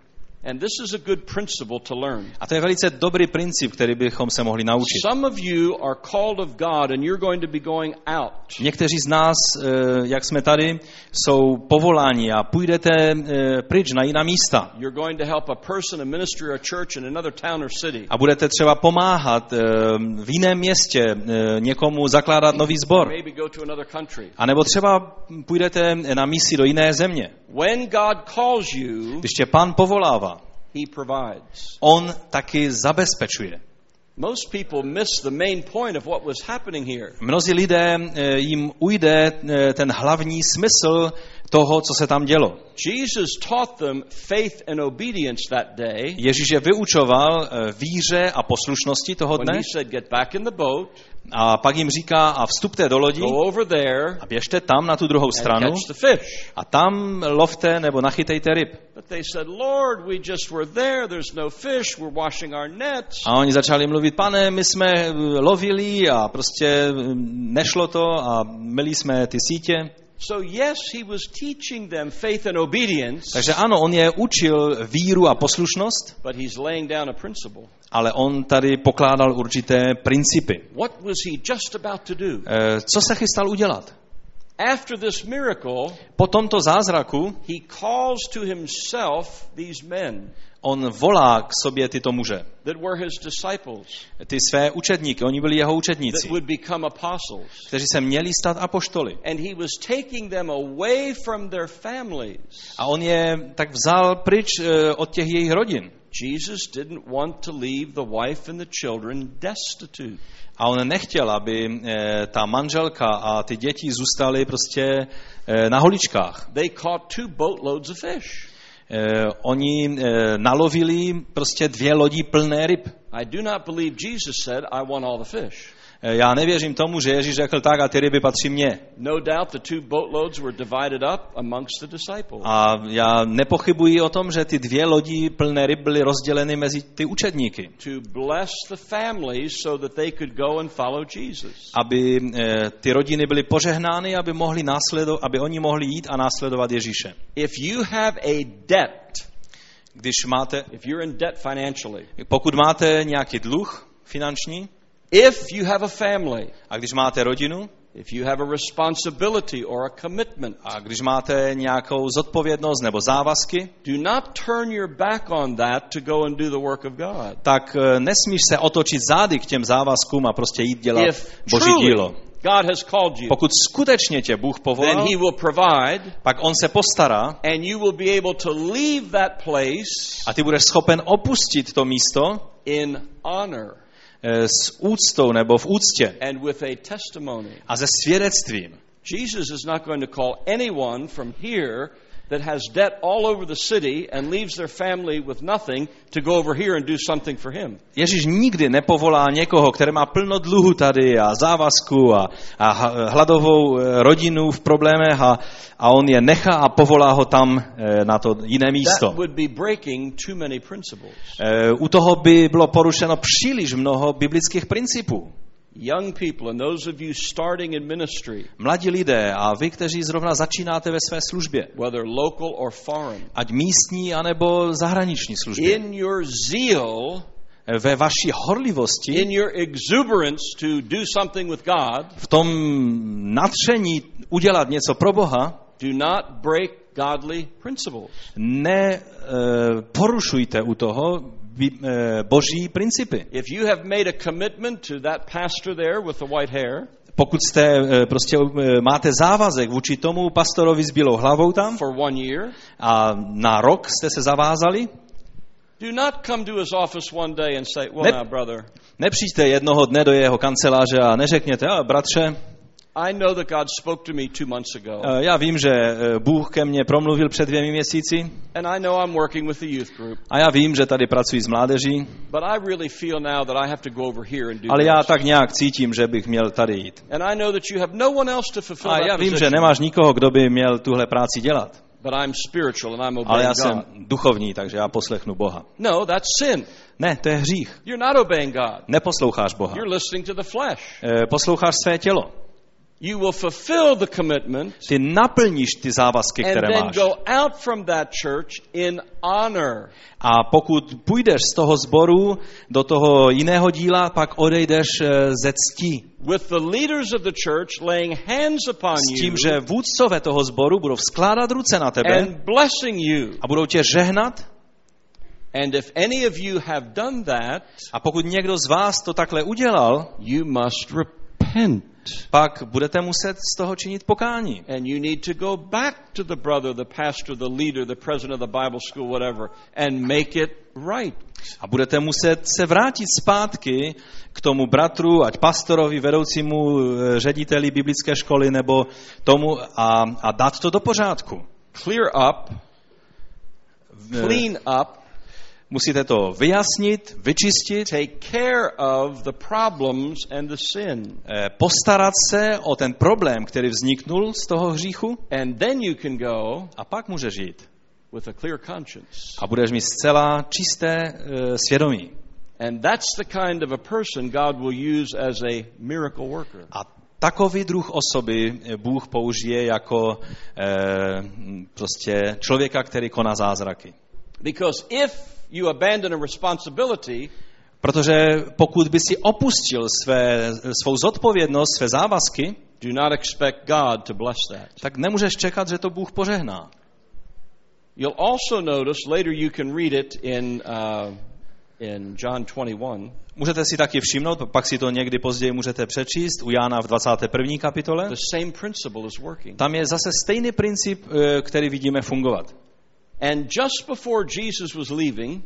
and this is a good principle to learn. a to je velice dobrý princip, který bychom se mohli naučit. Some of you are called of God and you're going to be going out. Někteří z nás, eh, jak jsme tady, jsou povoláni a půjdete eh, pryč na jiná místa. You're going to help a person, a ministry, or a church in another town or city. A budete třeba pomáhat eh, v jiném městě někomu zakládat nový sbor. Maybe go to another country. A nebo třeba půjdete na misi do jiné země. When God calls you, Když tě pán povolává, He provides. on taky zabezpečuje. Most people miss the main point of what was happening here. Mnozí lidé eh, jim ujde eh, ten hlavní smysl toho, co se tam dělo. Jesus taught them faith and obedience that day Ježíš je vyučoval eh, víře a poslušnosti toho when dne he said, Get back in the boat, a pak jim říká a vstupte do lodi go over there, a běžte tam na tu druhou and stranu catch the fish. a tam lovte nebo nachytejte ryb. But they said, Lord, we just were there. There's no fish. We're washing our nets. A oni začali mluvit, pane, my jsme eh, lovili a prostě eh, nešlo to a myli jsme ty sítě. So, yes, he was teaching them faith and obedience, Takže ano, on je učil víru a poslušnost, but he's laying down a principle. ale on tady pokládal určité principy. What was he just about to do? Eh, Co se chystal udělat? After this miracle, Po tomto zázraku he calls to himself these men on volá k sobě tyto muže, ty své učedníky, oni byli jeho učedníci, kteří se měli stát apoštoly. A on je tak vzal pryč eh, od těch jejich rodin. Jesus didn't want to leave the wife and the children destitute. A on nechtěl, aby eh, ta manželka a ty děti zůstaly prostě eh, na holičkách. They caught two boatloads of fish. Eh, Oni eh, nalovili prostě dvě lodí plné ryb. I do not believe Jesus said, I want all the fish. Eh, Já nevěřím tomu, že Ježíš řekl tak a ty ryby patří mně. No doubt the two boatloads were divided up amongst the disciples. A já nepochybuji o tom, že ty dvě lodi plné ryb byly rozděleny mezi ty učedníky, to bless the families so that they could go and follow Jesus. aby eh, ty rodiny byly požehnány, aby, mohli následo, aby oni mohli jít a následovat Ježíše. If you have a debt, Když máte, if you're in debt financially, pokud máte nějaký dluh finanční if you have a family, a když máte rodinu if you have a responsibility or a commitment, a když máte nějakou zodpovědnost nebo závazky, do not turn your back on that to go and do the work of God. tak eh, nesmíš se otočit zády k těm závazkům a prostě jít dělat If boží truly dílo. God has called you, Pokud skutečně tě Bůh then povolal, He will provide pak On se postará and you will be able to leave that place a ty budeš schopen opustit to místo in honor s úctou nebo v úctě and with a testimony. a se svědectvím. Jesus is not going to call anyone from here that has debt all over the city and leaves their family with nothing to go over here and do something for him. Ježíš nikdy nepovolá někoho, který má plno dluhu tady a závazku a, a hladovou eh, rodinu v problémech a, a on je nechá a povolá ho tam eh, na to jiné místo. That would be breaking too many principles. Eh, U toho by bylo porušeno příliš mnoho biblických principů. Young people and those of you starting in ministry, Mladí lidé a vy, kteří zrovna začínáte ve své službě, whether local or foreign, ať místní anebo zahraniční službě, in your zeal, ve vaší horlivosti, in your exuberance to do something with God, v tom natření udělat něco pro Boha, do not break godly principles. ne eh, porušujte u toho boží principy. If you have made a commitment to that pastor there with the white hair Pokud jste eh, prostě eh, máte závazek vůči tomu pastorovi s bílou hlavou tam for one year, a na rok jste se zavázali, do not come to his office one day and say, Well, now, brother, nepřijďte jednoho dne do jeho kanceláře a neřekněte, a bratře, I know that God spoke to me two months ago, eh, já vím, že eh, Bůh ke mně promluvil před dvěmi měsíci and I know I'm working with the youth group, a já vím, že tady pracuji s mládeží, but I really feel now that I have to go over here and do ale já tak nějak cítím, že bych měl tady jít. And I know that you have no one else to fulfill A já vím, že nemáš nikoho, kdo by měl tuhle práci dělat. but I'm spiritual and I'm Ale obeying já jsem God. duchovní, takže já poslechnu Boha. No, that's sin. Ne, to je hřích. You're not obeying God. Neposloucháš Boha. You're listening to the flesh. Eh, Posloucháš své tělo. You will fulfill the commitment Ty naplníš ty závazky, and které then máš. go out from that church in honor. A pokud půjdeš z toho sboru do toho jiného díla, pak odejdeš eh, ze ctí. with the leaders of the church laying hands upon S tím, you že vůdcové toho sboru budou skládat ruce na tebe and blessing you. a budou tě žehnat. And if any of you have done that, A pokud někdo z vás to takhle udělal, you must repent. Pak budete muset z toho činit pokání. And you need to go back to the brother, the pastor, the leader, the president of the Bible school, whatever, and make it right. A budete muset se vrátit zpátky k tomu bratru, ať pastorovi, vedoucímu eh, řediteli biblické školy nebo tomu a, a dát to do pořádku. Clear up, clean up, Musíte to vyjasnit, vyčistit, take care of the problems and the sin. eh, postarat se o ten problém, který vzniknul z toho hříchu And then you can go a pak můžeš žít. with a clear conscience. A budeš mít zcela čisté eh, svědomí. And that's the kind of a person God will use as a miracle worker. A takový druh osoby eh, Bůh použije jako eh, prostě člověka, který koná zázraky. Because if you abandon a responsibility, Protože pokud by si opustil své, svou zodpovědnost, své závazky, do not expect God to bless that. tak nemůžeš čekat, že to Bůh požehná. You'll also notice later you can read it in uh, in John 21. Můžete si taky všimnout, pak si to někdy později můžete přečíst u Jána v 21. kapitole. The same principle is working. Tam je zase stejný princip, eh, který vidíme fungovat. And just before Jesus was leaving,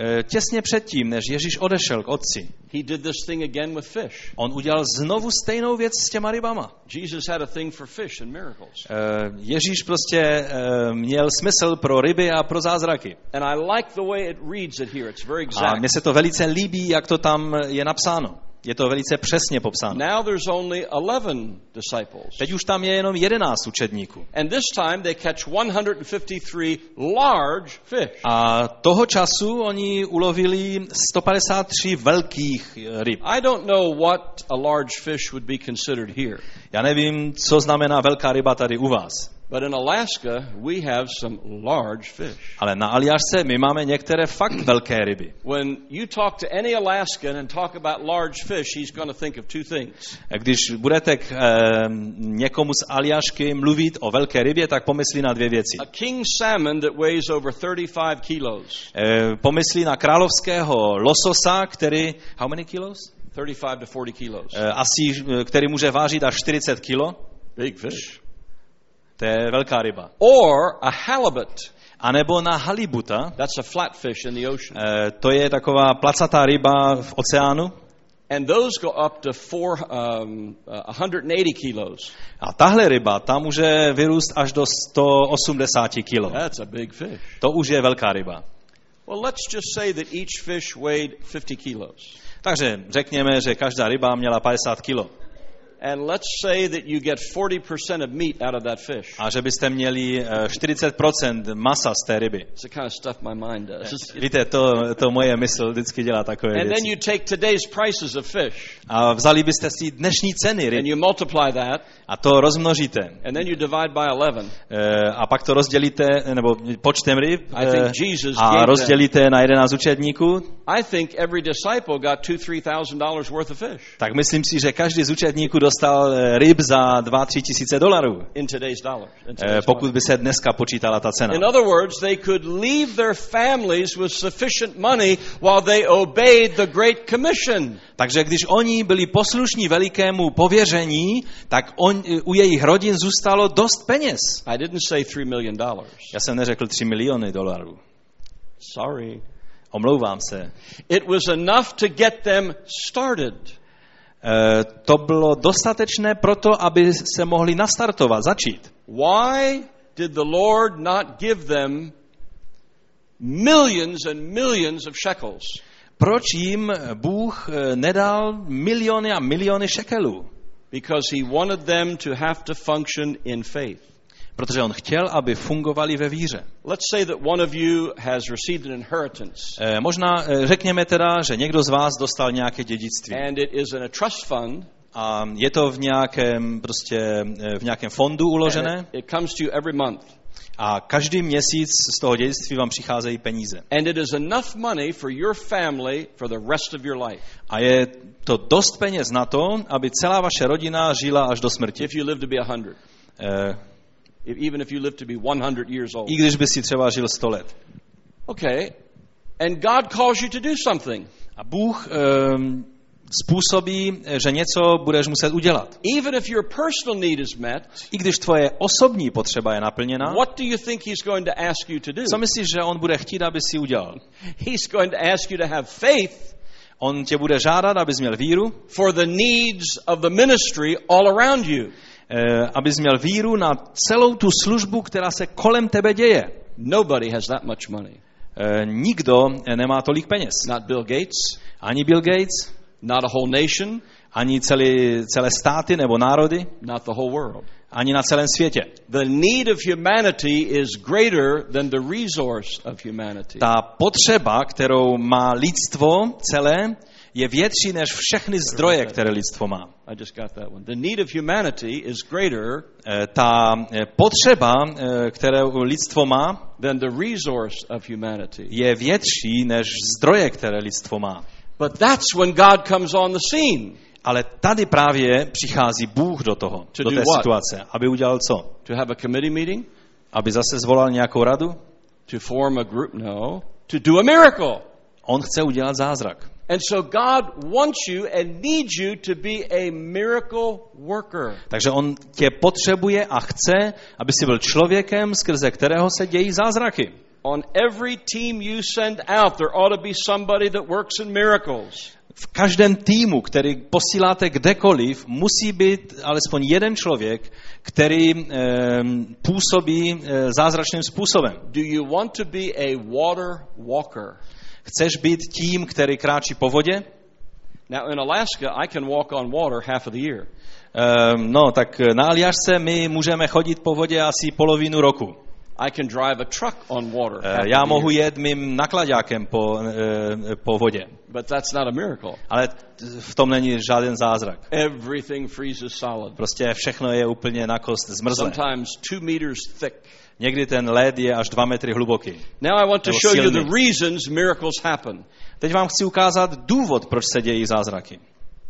Eh, Těsně předtím, než Ježíš odešel k otci, he did this thing again with fish. on udělal znovu stejnou věc s těma rybama. Jesus had a thing for fish and miracles. Eh, Ježíš prostě eh, měl smysl pro ryby a pro zázraky. And I like the way it reads it here. It's very A mně se to velice líbí, jak to tam je napsáno. Je to velice přesně popsáno. Now there's only 11 disciples. Teď už tam je jenom 11 učedníků. And this time they catch 153 large fish. A toho času oni ulovili 153 velkých ryb. I don't know what a large fish would be considered here. Já nevím, co znamená velká ryba tady u vás. But in Alaska, we have some large fish. Ale na Aljašce my máme některé fakt velké ryby. When you talk to any Alaskan and talk about large fish, he's going to think of two things. Když budete k eh, někomu z Aljašky mluvit o velké rybě, tak pomyslí na dvě věci. A king salmon that weighs over 35 kilos. Eh, pomyslí na královského lososa, který, how many kilos? 35 to 40 kilos. Eh, asi, eh, který může vážit až 40 kilo. Big fish. To je velká ryba. Or a halibut. A nebo na halibuta, That's a flat fish in the ocean. eh, to je taková placatá ryba v oceánu. And those go up to four, um, uh, 180 kilos. A tahle ryba, ta může vyrůst až do 180 kilo. That's a big fish. To už je velká ryba. Well, let's just say that each fish weighed 50 kilos. Takže řekněme, že každá ryba měla 50 kilo. And let's say that you get 40% of meat out of that fish. A že byste měli eh, 40% masa z té ryby. It's the kind of stuff my mind does. Víte, to, to moje mysl vždycky dělá takové And then věci. you take today's prices of fish A vzali byste si dnešní ceny and ryb you multiply that a to rozmnožíte. and then you divide by 11. Eh, A pak to rozdělíte, nebo počtem ryb I think eh, Jesus gave a rozdělíte na 11 učedníků, I think every disciple got two, three thousand dollars worth of fish tak myslím si, že každý z učedníků dostal eh, ryb za 2-3 tisíce dolarů, in today's dollars. in eh, pokud by se dneska počítala ta cena. In other words, they could leave their families with sufficient money while they obeyed the Great Commission. Takže když oni byli poslušní velikému pověření, tak on, u jejich rodin zůstalo dost peněz. I didn't say three million dollars. Já jsem neřekl 3 miliony dolarů. Sorry. Omlouvám se. It was enough to get them started. E, to bylo dostatečné proto, aby se mohli nastartovat, začít. Why did the Lord not give them millions and millions of shekels? Proč jim Bůh eh, nedal miliony a miliony šekelů? Because he wanted them to have to function in faith. Protože on chtěl, aby fungovali ve víře. Let's say that one of you has received an inheritance E, možná e, řekněme teda, že někdo z vás dostal nějaké dědictví. and it is in a trust fund A je to v nějakém, prostě, e, v nějakém fondu uložené it, it comes to you every month. a každý měsíc z toho dědictví vám přicházejí peníze. And it is enough money for your family for the rest of your life A je to dost peněz na to, aby celá vaše rodina žila až do smrti. if you live to be 100. E, If, even if you live to be 100 years old. I když by si třeba žil 100 let. Okay. And God calls you to do something. A Bůh e, způsobí, že něco budeš muset udělat. Even if your personal need is met, I když tvoje osobní potřeba je naplněna, what do you think he's going to ask you to do? co myslíš, že on bude chtít, aby si udělal? He's going to ask you to have faith On tě bude žádat, abys měl víru, for the needs of the ministry all around you. Eh, abys měl víru na celou tu službu, která se kolem tebe děje. Nobody has that much money. Eh, Nikdo eh, nemá tolik peněz. Not Bill Gates, Ani Bill Gates, not a whole nation, ani celý, celé státy nebo národy, not the whole world. ani na celém světě. The need of humanity is greater than the resource of humanity. Ta potřeba, kterou má lidstvo celé, je větší než všechny zdroje, které lidstvo má. I just got that one. The need of humanity is greater Eh, Ta eh, potřeba, eh, kterou lidstvo má, than the resource of humanity. je větší než zdroje, které lidstvo má. But that's when God comes on the scene Ale tady právě přichází Bůh do toho, To do té situace, aby udělal co? to have a committee meeting, Aby zase zvolal nějakou radu? to form a group. No, to do a miracle. On chce udělat zázrak. And so God wants you and needs you to be a miracle worker. Takže on tě potřebuje a chce, aby si byl člověkem, skrze kterého se dějí zázraky. On every team you send out, there ought to be somebody that works in miracles. V každém týmu, který posíláte kdekoliv, musí být alespoň jeden člověk, který eh, působí eh, zázračným způsobem. Do you want to be a water walker? Chceš být tím, který kráčí po vodě? Now, in Alaska, I can walk on water half of the year. Eh, no, tak na Aljašce my můžeme chodit po vodě asi polovinu roku. I can drive a truck on water. Eh, half Já mohu jet mým nakladákem po, eh, po vodě, But that's not a miracle. ale v tom není žádný zázrak. Everything freezes solid. Prostě všechno je úplně na kost zmrzlé. Sometimes two meters thick. Někdy ten led je až dva metry hluboký. Now I want to show you the reasons miracles happen. Teď vám chci ukázat důvod, proč se dějí zázraky.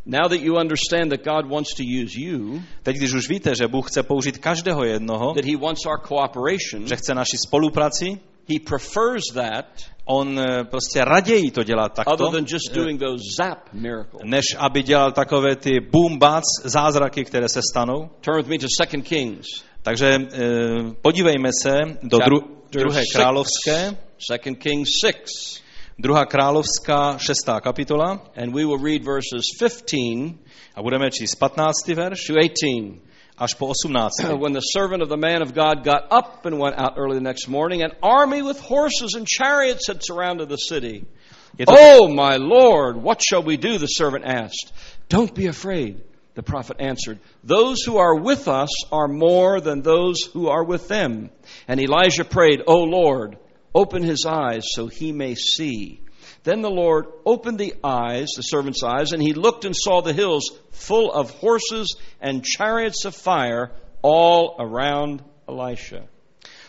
Now that you understand that God wants to use you, Teď, když už víte, že Bůh chce použít každého jednoho, that He wants our cooperation, že chce naši spolupráci, He prefers that on eh, prostě raději to dělá other takto, than just doing those zap miracles. než aby dělal takové ty boom bac zázraky, které se stanou. Turn with me to 2 Kings. Takže eh, podívejme se do dru, druhé královské, 2 Kings 6. druhá královská šestá kapitola And we will read verses 15 a budeme číst 15. verš to 18. až po 18. [clears throat] when the servant of the man of God got up and went out early the next morning, an army with horses and chariots had surrounded the city. To, Oh, my Lord, what shall we do? The servant asked. Don't be afraid, the prophet answered. Those who are with us are more than those who are with them. And Elijah prayed, O Lord, open his eyes so he may see. Then the Lord opened the eyes, the servant's eyes, and he looked and saw the hills full of horses and chariots of fire all around Elisha.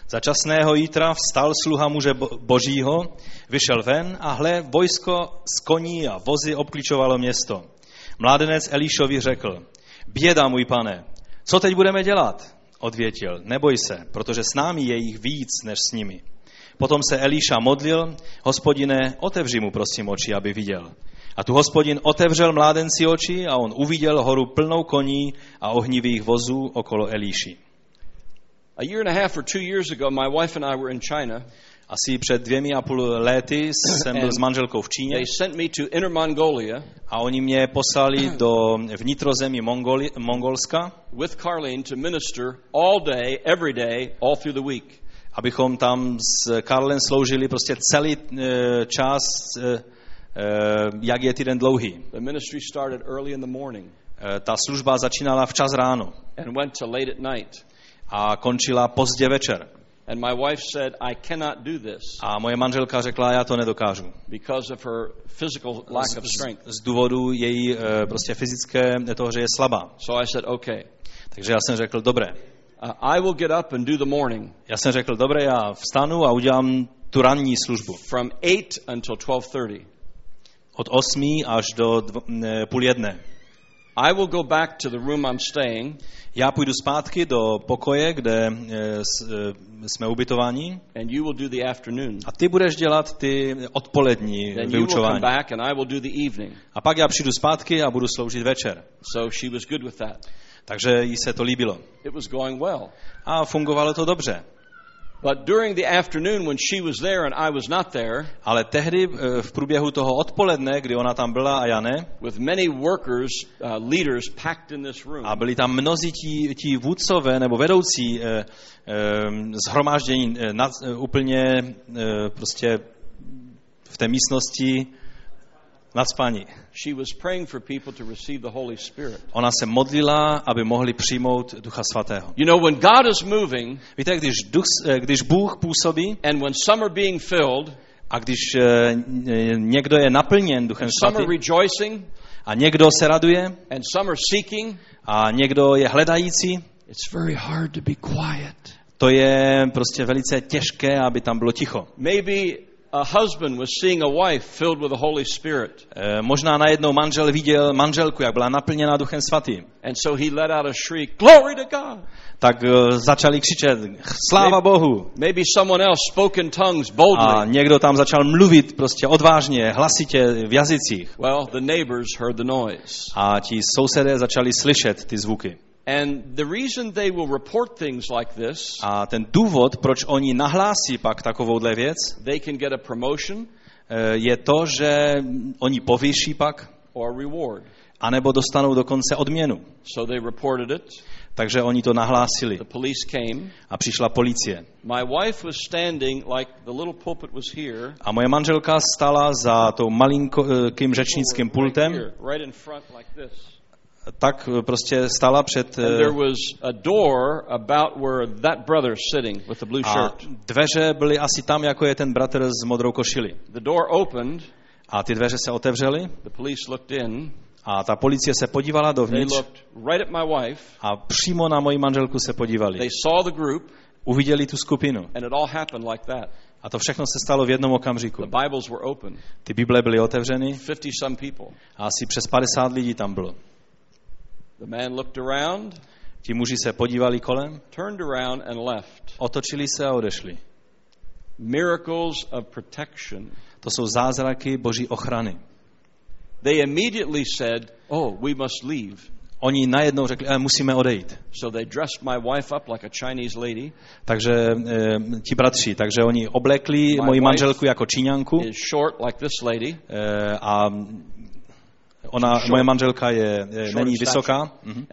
Za časného jítra vstal sluha muže bo- božího, vyšel ven a hle, vojsko z koní a vozy obklíčovalo město. Mládenec Elíšovi řekl, běda můj pane, co teď budeme dělat? Odvětil, neboj se, protože s námi je jich víc než s nimi. Potom se Elíša modlil, hospodine, otevři mu prosím oči, aby viděl. A tu hospodin otevřel mládenci oči a on uviděl horu plnou koní a ohnivých vozů okolo Elíši. A year and a half or two years ago, my wife and I were in China. Asi před dvěmi a půl léty jsem byl s manželkou v Číně They sent me to Inner Mongolia a oni mě poslali do vnitrozemí Mongoli, Mongolska, with Carlene to minister all day, every day, all through the week. abychom tam s Karlem sloužili prostě celý eh, čas, eh, eh, jak je týden dlouhý. The ministry started early in the morning Ta služba začínala včas ráno and went to late at night. a končila pozdě večer. And my wife said, I cannot do this A moje manželka řekla, já to nedokážu. because of her physical lack of strength. Z důvodu její eh, prostě fyzické, toho, že je slabá. So I said, okay. Takže já jsem řekl, dobré. Uh, I will get up and do the morning Já jsem řekl, dobré, já vstanu a udělám tu ranní službu. from 8 until 12:30. Od 8 až do dv, půl jedné. I will go back to the room I'm staying, Já půjdu zpátky do pokoje, kde eh, eh, jsme ubytováni and you will do the afternoon. a ty budeš dělat ty odpolední Then you will come vyučování. back, and I will do the evening. A pak já přijdu zpátky a budu sloužit večer. So she was good with that. Takže jí se to líbilo. It was going well. A fungovalo to dobře. But during the afternoon when she was there and I was not there, Ale tehdy eh, v průběhu toho odpoledne, kdy ona tam byla a já ne, with many workers, uh, leaders packed in this room, a byli tam mnozí ti, ti vůdcové nebo vedoucí eh, eh, zhromáždění eh, nad, eh, úplně eh, prostě v té místnosti nadspaní. she was praying for people to receive the Holy Spirit. Ona se modlila, aby mohli přijmout Ducha Svatého. You know, when God is moving Víte, když, duch, eh, když Bůh působí and when some are being filled a když eh, někdo je naplněn Duchem Svatým rejoicing a někdo se raduje and some are seeking, a někdo je hledající, it's very hard to be quiet. to je prostě velice těžké, aby tam bylo ticho. Maybe a husband was seeing a wife filled with the Holy Spirit. Eh, Možná najednou manžel viděl manželku, jak byla naplněná Duchem Svatým. And so he let out a shriek, Glory to God! Tak eh, začali křičet, sláva Bohu. Maybe someone else spoke in tongues A boldly. někdo tam začal mluvit prostě odvážně, hlasitě v jazycích. Well, the neighbors heard the noise. A ti sousedé začali slyšet ty zvuky. And the reason they will report things like this, A ten důvod, proč oni nahlásí pak takovouhle věc, they can get a promotion eh, je to, že oni povýší pak, or a reward. anebo dostanou dokonce odměnu. So they reported it. Takže oni to nahlásili The police came. a přišla policie. My wife was standing like the little pulpit was here. A moje manželka stála za tou malinkým řečnickým right pultem, here, right in front like this. Tak eh, prostě stála před eh, a dveře byly asi tam, jako je ten bratr s modrou košili. The door opened. A ty dveře se otevřely The police looked in. a ta policie se podívala They dovnitř looked right at my wife. a přímo na moji manželku se podívali. They saw the group, Uviděli tu skupinu. and it all happened like that. A to všechno se stalo v jednom okamžiku. The Bibles were open. Ty Bible byly otevřeny 50 some people. a asi přes 50 lidí tam bylo. The man looked around, Ti muži se podívali kolem, turned around, and left. otočili se a odešli. Miracles of protection. To jsou zázraky boží ochrany. They immediately said, Oh, we must leave. Oni najednou řekli, e, musíme odejít. So they dressed my wife up like a Chinese lady, Takže e, ti bratři, takže oni oblekli My moji manželku jako Číňanku is short like this lady, e, a ona, moje manželka je, je není vysoká. Mhm.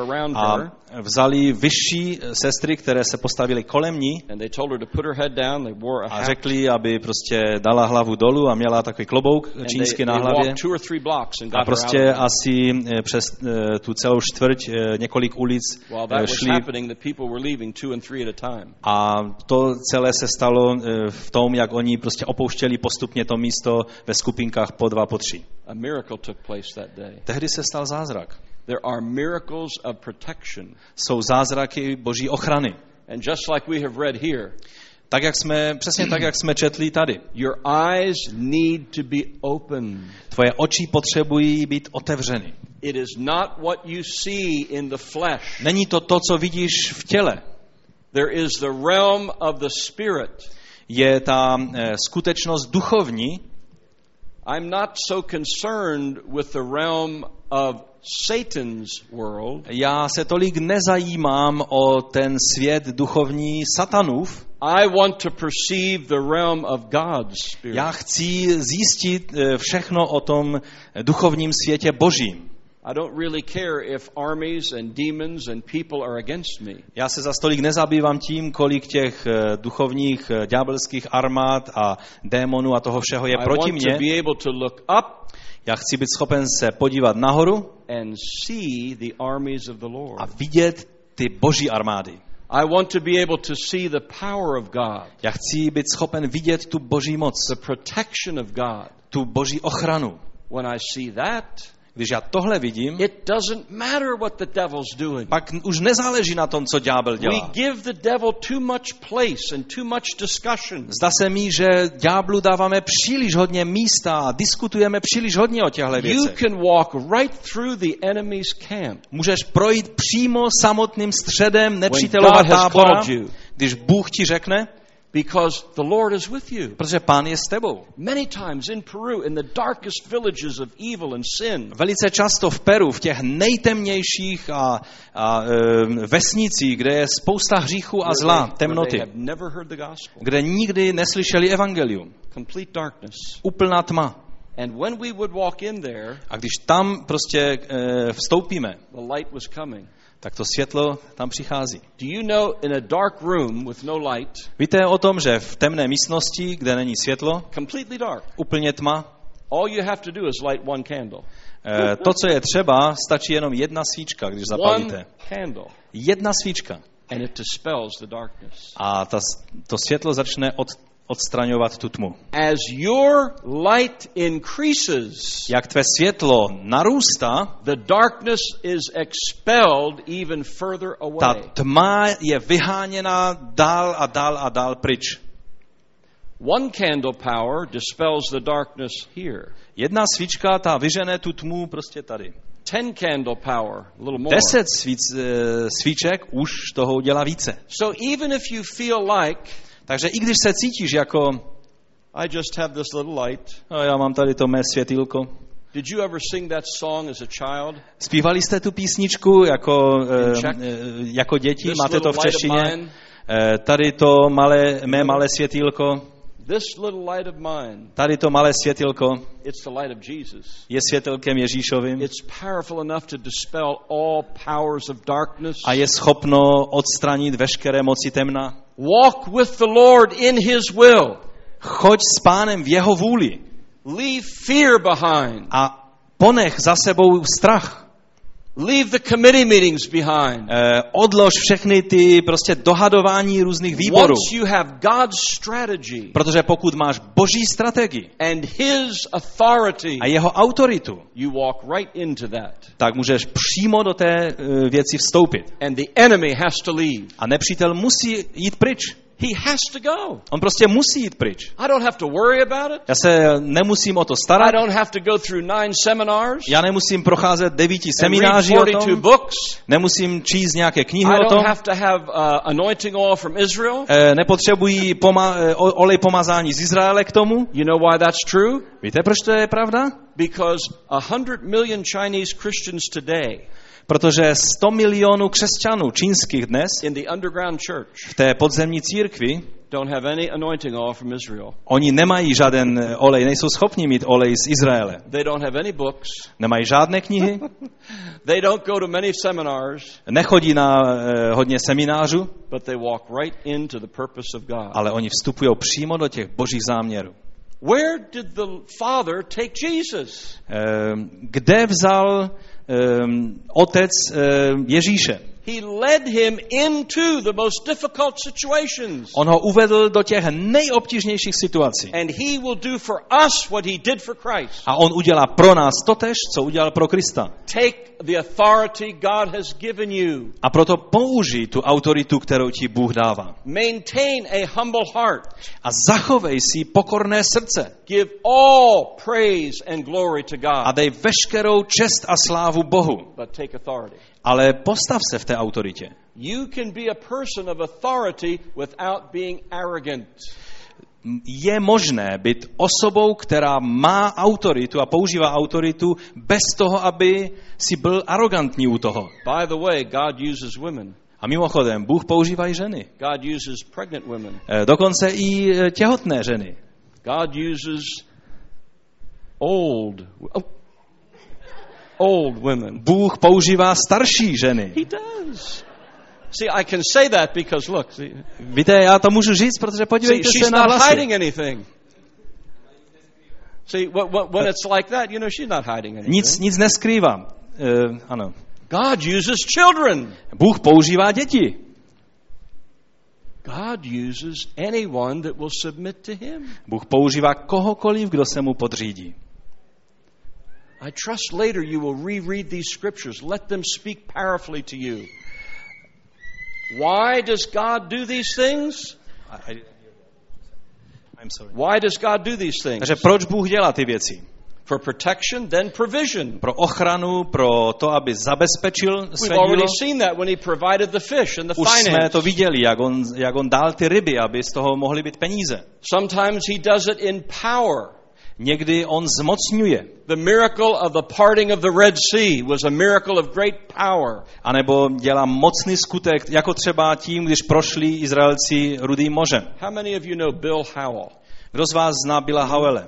around her, A vzali vyšší sestry, které se postavily kolem ní. A řekli, aby prostě dala hlavu dolů a měla takový klobouk they, čínský na hlavě. A prostě asi eh, přes eh, tu celou čtvrť eh, několik ulic eh, šli a to celé se stalo eh, v tom, jak oni prostě opouštěli postupně to místo ve skupinkách po dva, po tři. A miracle took place that day. Tehdy se stal zázrak. There are miracles of protection. Jsou zázraky boží ochrany. And just like we have read here, Tak, jak jsme, přesně tak, jak jsme četli tady. your eyes need to be open. Tvoje oči potřebují být otevřeny. It is not what you see in the flesh. Není to to, co vidíš v těle. There is the realm of the spirit. Je ta eh, skutečnost duchovní. I'm not so concerned with the realm of Satan's world. Já se tolik nezajímám o ten svět duchovní satanův. I want to perceive the realm of God's spirit. Já chci zjistit eh, všechno o tom duchovním světě božím. I don't really care if armies and demons and people are against me. Já se za stolik nezabývám tím, kolik těch eh, duchovních eh, ďábelských armád a démonů a toho všeho je I proti want to mně. be able to look up Já chci být schopen se podívat nahoru and see the armies of the a Lord. vidět ty boží armády. I want to be able to see the power of God, Já chci být schopen vidět tu boží moc, the protection of God. tu boží ochranu. When I see that, Když já tohle vidím, it doesn't matter what the devil's doing. pak už nezáleží na tom, co ďábel We dělá. give the devil too much place and too much discussion. Zdá se mi, že ďáblu dáváme příliš hodně místa a diskutujeme příliš hodně o těchto You věcech. can walk right through the enemy's camp. Můžeš projít přímo samotným středem nepřítelova tábora, you. když Bůh ti řekne, Because the Lord is with you. protože Pán je s tebou. Many times in Peru, in the darkest villages of evil and sin, Velice často v Peru, v těch nejtemnějších a, a e, vesnicích, kde je spousta hříchů a zla, temnoty, kde nikdy neslyšeli evangelium. complete darkness. Úplná tma. And when we would walk in there, A když tam prostě e, vstoupíme, the light was coming. Tak to světlo tam přichází. Do you know in a dark room with no light, Víte o tom, že v temné místnosti, kde není světlo, completely dark, úplně tma, all you have to do is light one candle. e, to, co je třeba, stačí jenom jedna svíčka, když zapalíte. Jedna svíčka. And it dispels the darkness. A ta, to světlo začne od, odstraňovat tu tmu. As your light increases, Jak tvé světlo narůstá, the darkness is expelled even further ta away. tma je vyháněna dál a dál a dál pryč. One candle power dispels the darkness here. Jedna svíčka, ta vyžene tu tmu prostě tady. Ten candle power, a little more. Deset svíc, eh, svíček už toho udělá více. So even if you feel like, Takže i když se cítíš jako, I just have this little light, no, já mám tady to mé světýlko, did you ever sing that song as a child? Zpívali jste tu písničku jako, eh, eh, jako děti, This máte to v češtině? Eh, Tady to malé, mé malé světýlko, this little light of mine, tady to malé světýlko it's the light of Jesus. je světelkem Ježíšovým It's powerful enough to dispel all powers of darkness. a je schopno odstranit veškeré moci temna. Walk with the Lord in His will. Choď s pánem v jeho vůli Leave fear behind. a ponech za sebou strach. Leave the committee meetings behind. Eh, odlož všechny ty prostě dohadování různých výborů. Once you have God's strategy Protože pokud máš boží strategii and His authority, a jeho autoritu, you walk right into that. tak můžeš přímo do té eh, věci vstoupit. And the enemy has to leave. A nepřítel musí jít pryč. He has to go. On prostě musí jít pryč. I don't have to worry about it. Já se nemusím o to I starat. don't have to go through nine seminars Já nemusím procházet devíti semináři o 42 tom. books. Nemusím číst nějaké knihy I o tom. don't have to have uh, anointing oil from Israel. Eh, Nepotřebují poma- eh, olej pomazání z Izraele k tomu. You know why that's true? Víte, proč to je pravda? Because a hundred million Chinese Christians today Protože 100 milionů křesťanů čínských dnes in the underground church v té podzemní církvi, don't have any anointing oil from Israel. oni nemají žádný eh, olej, nejsou schopni mít olej z Izraele. They don't have any books. Nemají žádné knihy, [laughs] They don't go to many seminars, nechodí na eh, hodně seminářů, but they walk right into the purpose of God. ale oni vstupují přímo do těch božích záměrů. Where did the Father take Jesus? Ehm, Kde vzal otec ehm, Ježíše? He led him into the most difficult situations. On ho uvedl do těch nejobtížnějších situací. And he will do for us what he did for Christ. A on udělá pro nás totež, co udělal pro Krista. Take the authority God has given you. A proto použij tu autoritu, kterou ti Bůh dává. Maintain a humble heart. A zachovej si pokorné srdce. Give all praise and glory to A God. dej veškerou čest a slávu Bohu. But take authority. Ale postav se v té autoritě. You can be a person of authority without being arrogant. Je možné být osobou, která má autoritu a používá autoritu bez toho, aby si byl arrogantní u toho. By the way, God uses women. A mimochodem, Bůh používá i ženy. God uses pregnant women. Eh, Dokonce i eh, těhotné ženy. God uses old oh, old women. Bůh používá starší ženy. He does. See, I can say that because look, see, Víte, já to můžu říct, protože see podívejte she's se na not hlasy. hiding anything. See, wh- wh- when it's like that, you know she's not hiding anything. Nic, nic neskrývám. Uh, ano. God uses children. Bůh používá děti. God uses anyone that will submit to him. Bůh používá kohokoliv, kdo se mu podřídí. I trust later you will reread these scriptures. Let them speak powerfully to you. Why does God do these things? I'm sorry. Why does God do these things? Takže proč Bůh dělá ty věci? For protection, then provision. Pro ochranu, pro to, aby zabezpečil We've already seen that when he provided the fish and the Už jsme to viděli, jak on, jak on dal ty ryby, aby z toho mohly být peníze. Sometimes he does it in power. Někdy on zmocňuje, The miracle of the parting of the Red Sea was a miracle of great power. anebo dělá mocný skutek, jako třeba tím, když prošli Izraelci Rudým mořem. How many of you know Bill Howell? Kdo z vás zná Billa Howelle?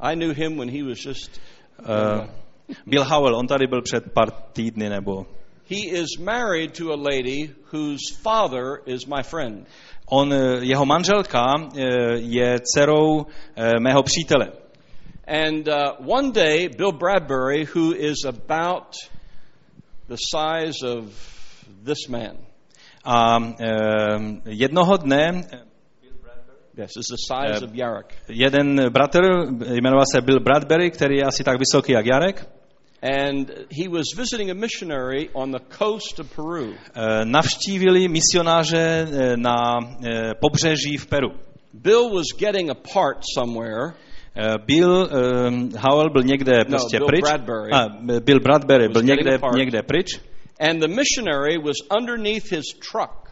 I knew him when he was just. Uh, Bill Howell, on tady byl před pár týdny, nebo He is married to a lady whose father is my friend. on, eh, jeho manželka eh, je dcerou eh, mého přítele. And uh, one day, Bill Bradbury, who is about the size of this man, A eh, jednoho dne yes, is the size Uh, of Yarek. jeden bratr, jmenoval se Bill Bradbury, který je asi tak vysoký jak Jarek, And he was visiting a missionary on the coast of Peru. eh, navštívili misionáře eh, na eh, pobřeží v Peru. Bill was getting a part somewhere, Bill eh, Howell byl někde prostě Bill pryč. Bradbury. A, Bill Bradbury byl někde, někde pryč. and the missionary was underneath his truck.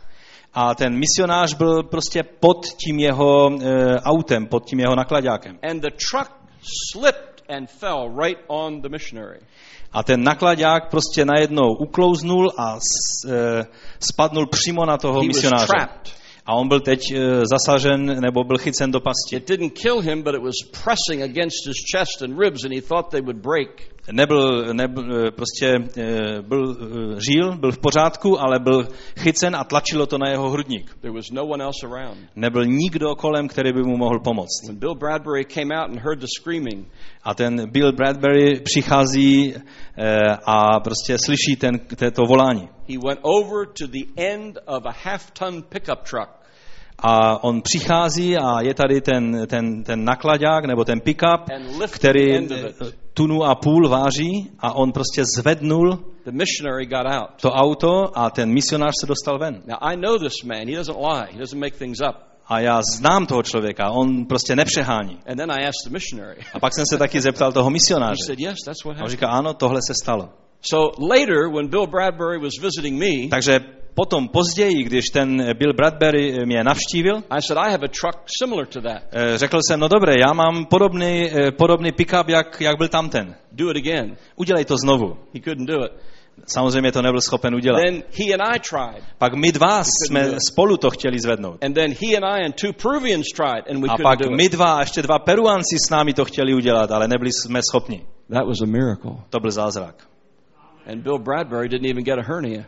A ten misionář byl prostě pod tím jeho e, autem, pod tím jeho nakladákem. And the truck slipped and fell right on the missionary. A ten nakladák prostě najednou uklouznul a e, spadnul přímo na toho misionáře. A on byl teď e, zasažen nebo byl chycen do pasti. It didn't kill him, but it was pressing against his chest and ribs, and he thought they would break. Nebyl, nebyl e, prostě e, byl, žil, byl v pořádku, ale byl chycen a tlačilo to na jeho hrudník. There was no one else around. Nebyl nikdo kolem, který by mu mohl pomoct. When Bill Bradbury came out and heard the screaming, A ten Bill Bradbury přichází a prostě slyší ten, to volání. he went over to the end of a half-ton pickup truck, A on přichází a je tady ten, ten, ten nakladák nebo ten pick-up, který tunu a půl váží a on prostě zvednul to auto a ten misionář se dostal ven. Now, I know this man. He doesn't lie. He doesn't make things up. A já znám toho člověka, on prostě nepřehání. A pak jsem se taky zeptal toho misionáře. A on říká, ano, tohle se stalo. So later, when Bill Bradbury was visiting me, Takže potom později, když ten Bill Bradbury mě navštívil, I said, I have a truck similar to that. eh, řekl jsem, no dobré, já mám podobný, eh, podobný pick-up, jak, jak byl tamten. Do it again. Udělej to znovu. He couldn't do it. Samozřejmě to nebyl schopen udělat. Then he and I tried. Pak my dva jsme spolu to chtěli zvednout. And then he and I and two Peruvians tried, and we A pak my dva a ještě dva Peruanci s námi to chtěli udělat, ale nebyli jsme schopni. That was a miracle. To byl zázrak. And Bill Bradbury didn't even get a hernia.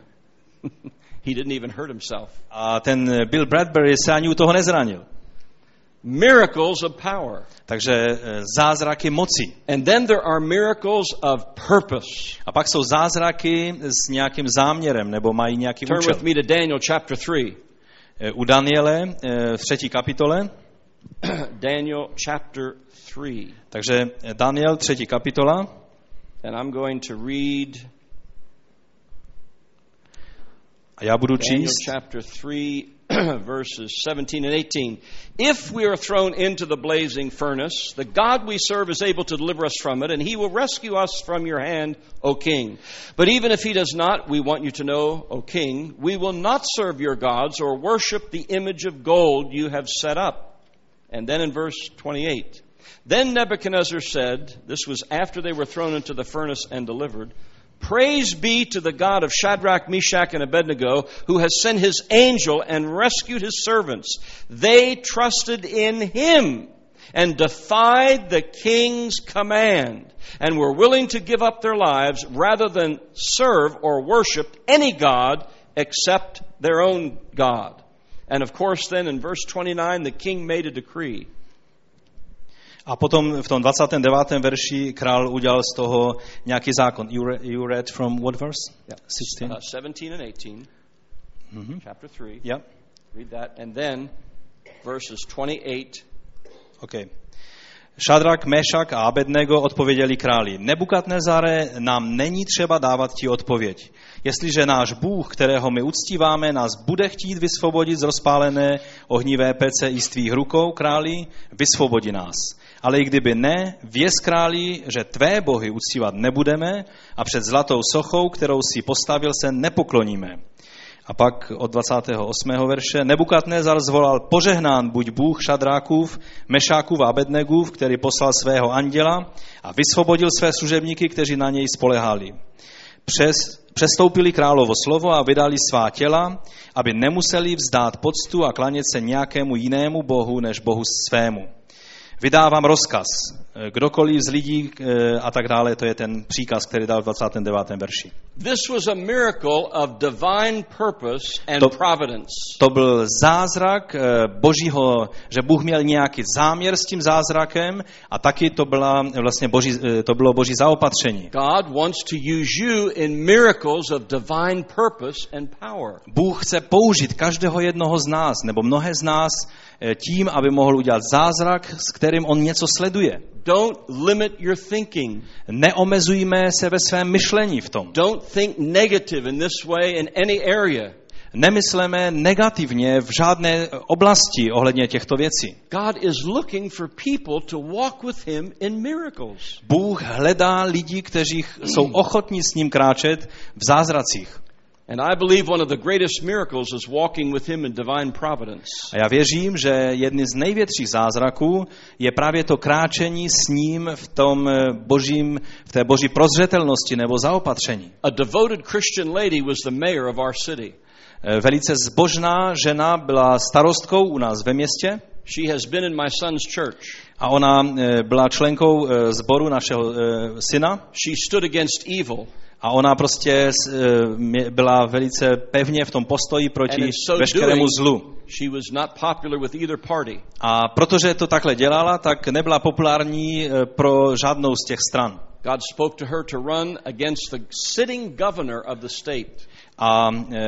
[laughs] he didn't even hurt himself. A ten Bill Bradbury se ani u toho nezranil. Miracles of power. Takže eh, zázraky moci. And then there are miracles of purpose. A pak jsou zázraky s nějakým záměrem, nebo mají nějaký Turn účel. with me to Daniel chapter 3. Eh, U Daniele eh, v třetí kapitole, [clears throat] Daniel chapter 3. takže eh, Daniel třetí kapitola, And I'm going to read a já budu číst chapter 3, [clears throat] verses 17 and 18. If we are thrown into the blazing furnace, the God we serve is able to deliver us from it, and he will rescue us from your hand, O king. But even if he does not, we want you to know, O king, we will not serve your gods or worship the image of gold you have set up. And then in verse 28, then Nebuchadnezzar said, this was after they were thrown into the furnace and delivered, Praise be to the God of Shadrach, Meshach, and Abednego, who has sent his angel and rescued his servants. They trusted in him and defied the king's command and were willing to give up their lives rather than serve or worship any God except their own God. And of course, then in verse 29, the king made a decree. A potom v tom 29. verši král udělal z toho nějaký zákon. You read, you read from what verse? Yeah. 16. Uh, 17 and 18, Mhm. chapter 3. Yeah. Read that. And then verses 28 Okay. Šadrak, Mešak a Abednego odpověděli králi, Nebukadnezare, nám není třeba dávat ti odpověď. Jestliže náš Bůh, kterého my uctíváme, nás bude chtít vysvobodit z rozpálené ohnivé pece i z tvých rukou, králi, vysvobodí nás. Ale i kdyby ne, věz králi, že tvé bohy uctívat nebudeme a před zlatou sochou, kterou si postavil, se nepokloníme. A pak od 28. verše Nebukadnezar zvolal požehnán buď Bůh Šadrákův, Mešákův a Abednegův, který poslal svého anděla a vysvobodil své služebníky, kteří na něj spolehali. Přes, přestoupili královo slovo a vydali svá těla, aby nemuseli vzdát poctu a klanět se nějakému jinému bohu než bohu svému. Vydávám rozkaz, kdokoliv z lidí eh, a tak dále, to je ten příkaz, který dal v 29. verši. This was a miracle of divine purpose and To- providence. To byl zázrak eh, božího, že Bůh měl nějaký záměr s tím zázrakem a taky to, byla vlastně boží, eh, to bylo boží zaopatření. God wants to use you in miracles of divine purpose and power. Bůh chce použít každého jednoho z nás, nebo mnohé z nás, eh, tím, aby mohl udělat zázrak, s kterým on něco sleduje. Don't limit your thinking. Neomezujme se ve svém myšlení v tom. Don't think negative in this way in any area. Nemysleme negativně v žádné oblasti ohledně těchto věcí. God is looking for people to walk with Him in miracles. Bůh hledá lidi, kteří jsou ochotní s ním kráčet v zázracích. And I believe one of the greatest miracles is walking with Him in divine providence. A já věřím, že jedny z největších zázraků je právě to kráčení s ním v, tom eh, božím, v té boží prozřetelnosti nebo zaopatření. A devoted Christian lady was the mayor of our city. Eh, Velice zbožná žena byla starostkou u nás ve městě She has been in my son's church. a ona eh, byla členkou sboru našeho eh, syna She stood against evil. A ona prostě eh, byla velice pevně v tom postoji proti so veškerému zlu. she was not popular with either party. A protože to takhle dělala, tak nebyla populární eh, pro žádnou z těch stran. God spoke to her to run against the sitting governor of the state. A e,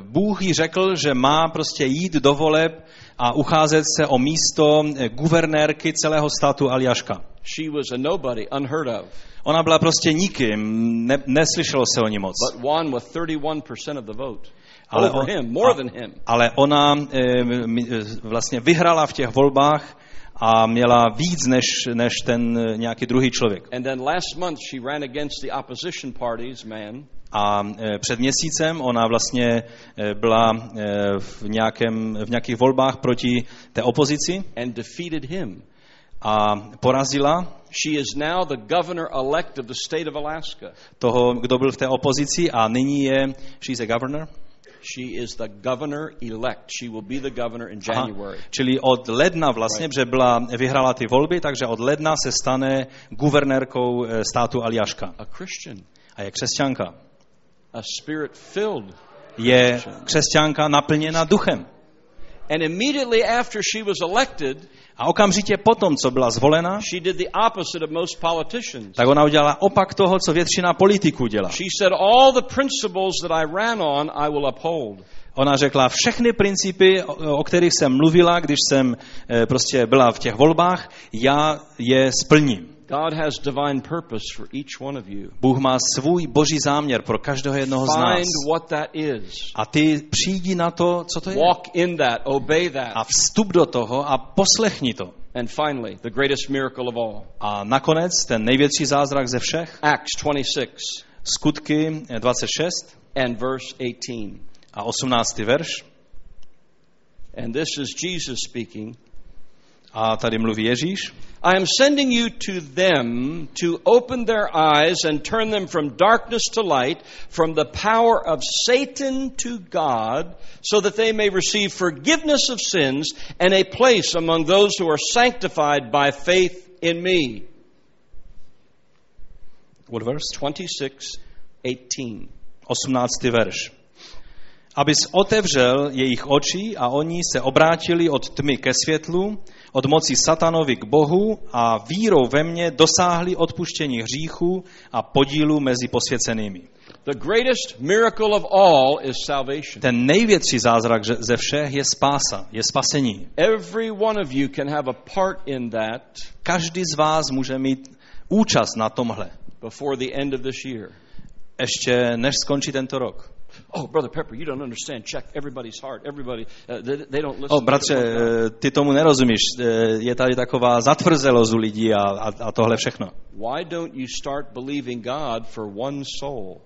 Bůh jí řekl, že má prostě jít do voleb a ucházet se o místo eh, guvernérky celého státu Aljaška. She was a nobody, unheard of, Ona byla prostě nikým, ne, neslyšelo se o ní moc. but won with 31% of the vote. Ale, on- him, more a- than him. ale ona e, mi- e, vlastně vyhrala v těch volbách a měla víc než, než ten e, nějaký druhý člověk. And then last month she ran against the opposition party's man, A před měsícem ona vlastně byla v, nějakém, v nějakých volbách proti té opozici and defeated him. A porazila She is now the governor elect of the state of Alaska. toho, kdo byl v té opozici a nyní je, she's a governor. She is the governor elect. She will be the governor in Aha. January. Čili od ledna vlastně, protože byla, vyhrála ty volby, takže od ledna se stane guvernérkou eh, státu Aljaška. A Christian, A je křesťanka. a spirit filled. Je křesťanka naplněna duchem. And immediately after she was elected, A okamžitě potom, co byla zvolena, she did the opposite of most politicians. tak ona udělala opak toho, co většina politiků dělá. She said, All the principles that I ran on, I will uphold. Ona řekla, všechny principy, o kterých jsem mluvila, když jsem eh, prostě byla v těch volbách, já je splním. God has divine purpose for each one of you. Bůh má svůj boží záměr pro každého jednoho z nás. Find what that is. A ty přijdi na to, co to je. Walk in that, obey that. A vstup do toho a poslechni to. And finally, the greatest miracle of all A nakonec ten největší zázrak ze všech, Acts 26 skutky 26 and verse 18. a 18. verš. And this is Jesus speaking. A tady mluví Ježíš. I am sending you to them to open their eyes and turn them from darkness to light, from the power of Satan to God, so that they may receive forgiveness of sins and a place among those who are sanctified by faith in me. What verse? 26, 18. 18. verš. Abys otevřel jejich oči a oni se obrátili od tmy ke světlu, od moci satanovi k Bohu a vírou ve mně dosáhli odpuštění hříchů a podílu mezi posvěcenými. The greatest miracle of all is salvation. Ten největší zázrak ze všech je spása, je spasení. Every one of you can have a part in that Každý z vás může mít účast na tomhle, before the end of this year. ještě než skončí tento rok. Oh, Brother Pepper, you don't understand. Check everybody's heart. Everybody, uh, they, they don't listen. O, to bratře, eh, ty tomu nerozumíš. Eh, Je tady taková zatvrzelost u lidí a, a, a tohle všechno. Why don't you start believing God for one soul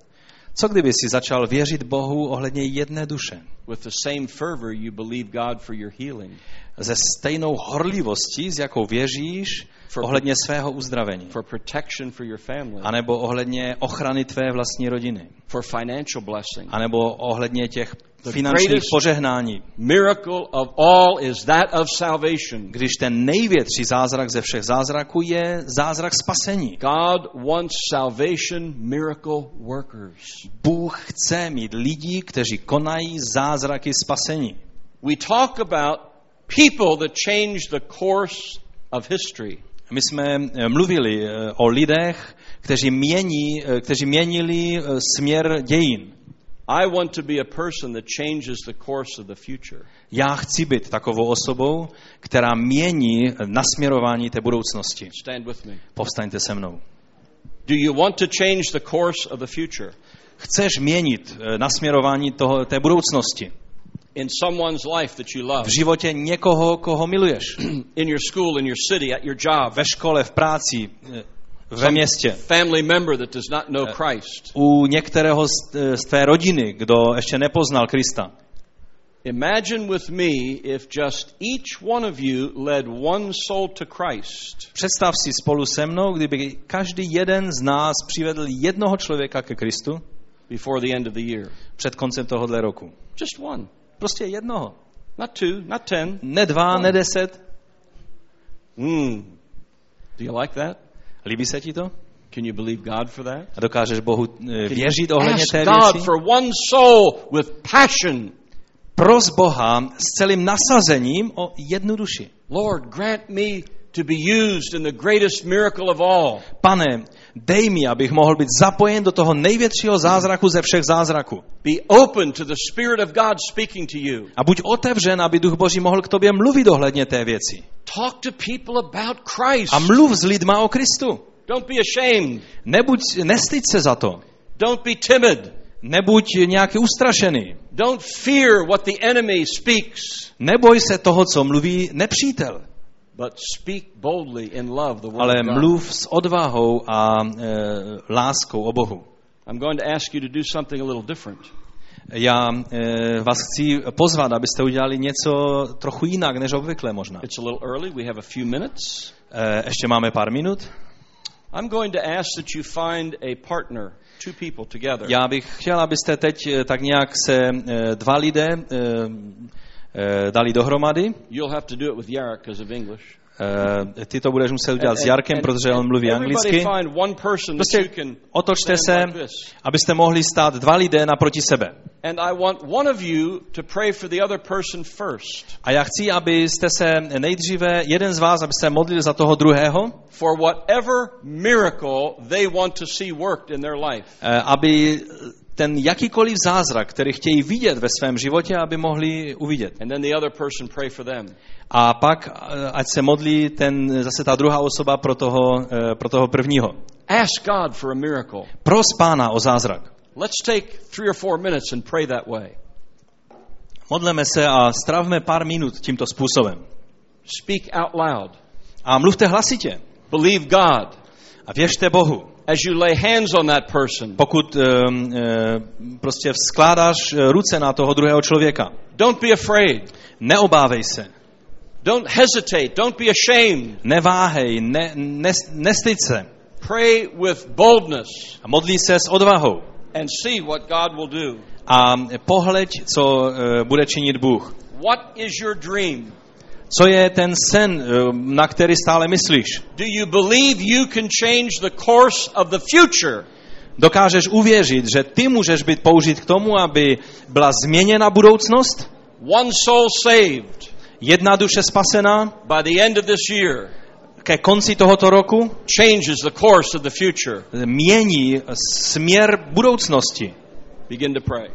Co kdyby si začal věřit Bohu ohledně jedné duše? with the same fervor you believe God for your healing, Ze stejnou horlivostí, s jakou věříš For- ohledně svého uzdravení. for protection for your family, A nebo ohledně ochrany tvé vlastní rodiny. for financial blessing. A nebo ohledně těch The finančních požehnání. Miracle of all is that of salvation. Když ten největší zázrak ze všech zázraků je zázrak spasení. God wants salvation miracle workers. Bůh chce mít lidi, kteří konají zázraky spasení. We talk about people that change the course of history. My jsme eh, mluvili eh, o lidech, kteří, mění, eh, kteří měnili směr dějin. I want to be a person that changes the course of the future. Já chci být takovou osobou, která mění nasměrování té budoucnosti. Stand with me. Povstaňte se mnou. Do you want to change the course of the future Chceš měnit nasměrování toho, té budoucnosti in someone's life that you love, v životě někoho, koho miluješ. [clears throat] in your school, in your city, at your job, Ve škole, v práci, eh, ve městě. family member that does not know Christ? U některého z, eh, z tvé rodiny, kdo ještě nepoznal Krista. Imagine with me if just each one of you led one soul to Christ. Představ si spolu se mnou, kdyby každý jeden z nás přivedl jednoho člověka ke Kristu before the end of the year. před koncem tohohle roku. Just one. Prostě jednoho. Not two, not ten. Ne dva, ne deset. Hmm. Do you like that? Líbí se ti to? Can you believe God for that? A dokážeš Bohu eh, věřit ohledně té God věci? for one soul with passion. Pros Boha s celým nasazením o jednu duši. Lord, grant me to be used in the greatest miracle of all. Pane, dej mi, abych mohl být zapojen do toho největšího zázraku ze všech zázraků. Be open to the Spirit of God speaking to you. A buď otevřen, aby Duch Boží mohl k tobě mluvit ohledně té věci. Talk to people about Christ. A mluv s lidma o Kristu. Don't be ashamed. Nebuď, nestyď se za to. Don't be timid. Nebuď nějaký ustrašený. Don't fear what the enemy speaks, Neboj se toho, co mluví nepřítel, ale mluv s odvahou a e, láskou o Bohu. I'm going to ask you to do something a little different. Já e, vás chci pozvat, abyste udělali něco trochu jinak, než obvykle možná. It's a little early. We have a few minutes. E, ještě máme pár minut. I'm going to ask that you find a partner, two people together. Já bych chtěl, abyste teď e, tak nějak se e, dva lidé e, dali dohromady. You'll have to do it with Yarek because of English. E, ty to budeš muset udělat s Jarkem, protože on mluví anglicky. Prostě otočte se, abyste mohli stát dva lidé naproti sebe. A já chci, abyste se nejdříve, jeden z vás, aby se modlil za toho druhého, eh, aby ten jakýkoliv zázrak, který chtějí vidět ve svém životě, aby mohli uvidět. And then the other person pray for them. A pak, eh, ať se modlí ten, zase ta druhá osoba pro toho, eh, pro toho prvního. Ask God for a miracle. Pros pána o zázrak. Let's take three or four minutes and pray that way. Modleme se a stravme pár minut tímto způsobem. Speak out loud. A mluvte hlasitě. Believe God A věřte Bohu. As you lay hands on that person. Pokud um, uh, prostě skládáš eh, ruce na toho druhého člověka, Don't be afraid. neobávej se, Don't hesitate. Don't be ashamed. neváhej, ne, ne, nestyď se Pray with boldness a modlí se s odvahou and see what God will do. a pohleď, co eh, bude činit Bůh. What is your dream? Co je ten sen, eh, na který stále myslíš? Do you believe you can change the course of the future? Dokážeš uvěřit, že ty můžeš být použit k tomu, aby byla změněna budoucnost? One soul saved Jedna duše spasená? by the end of this year. ke konci tohoto roku changes the course of the future. mění směr budoucnosti. Begin to pray.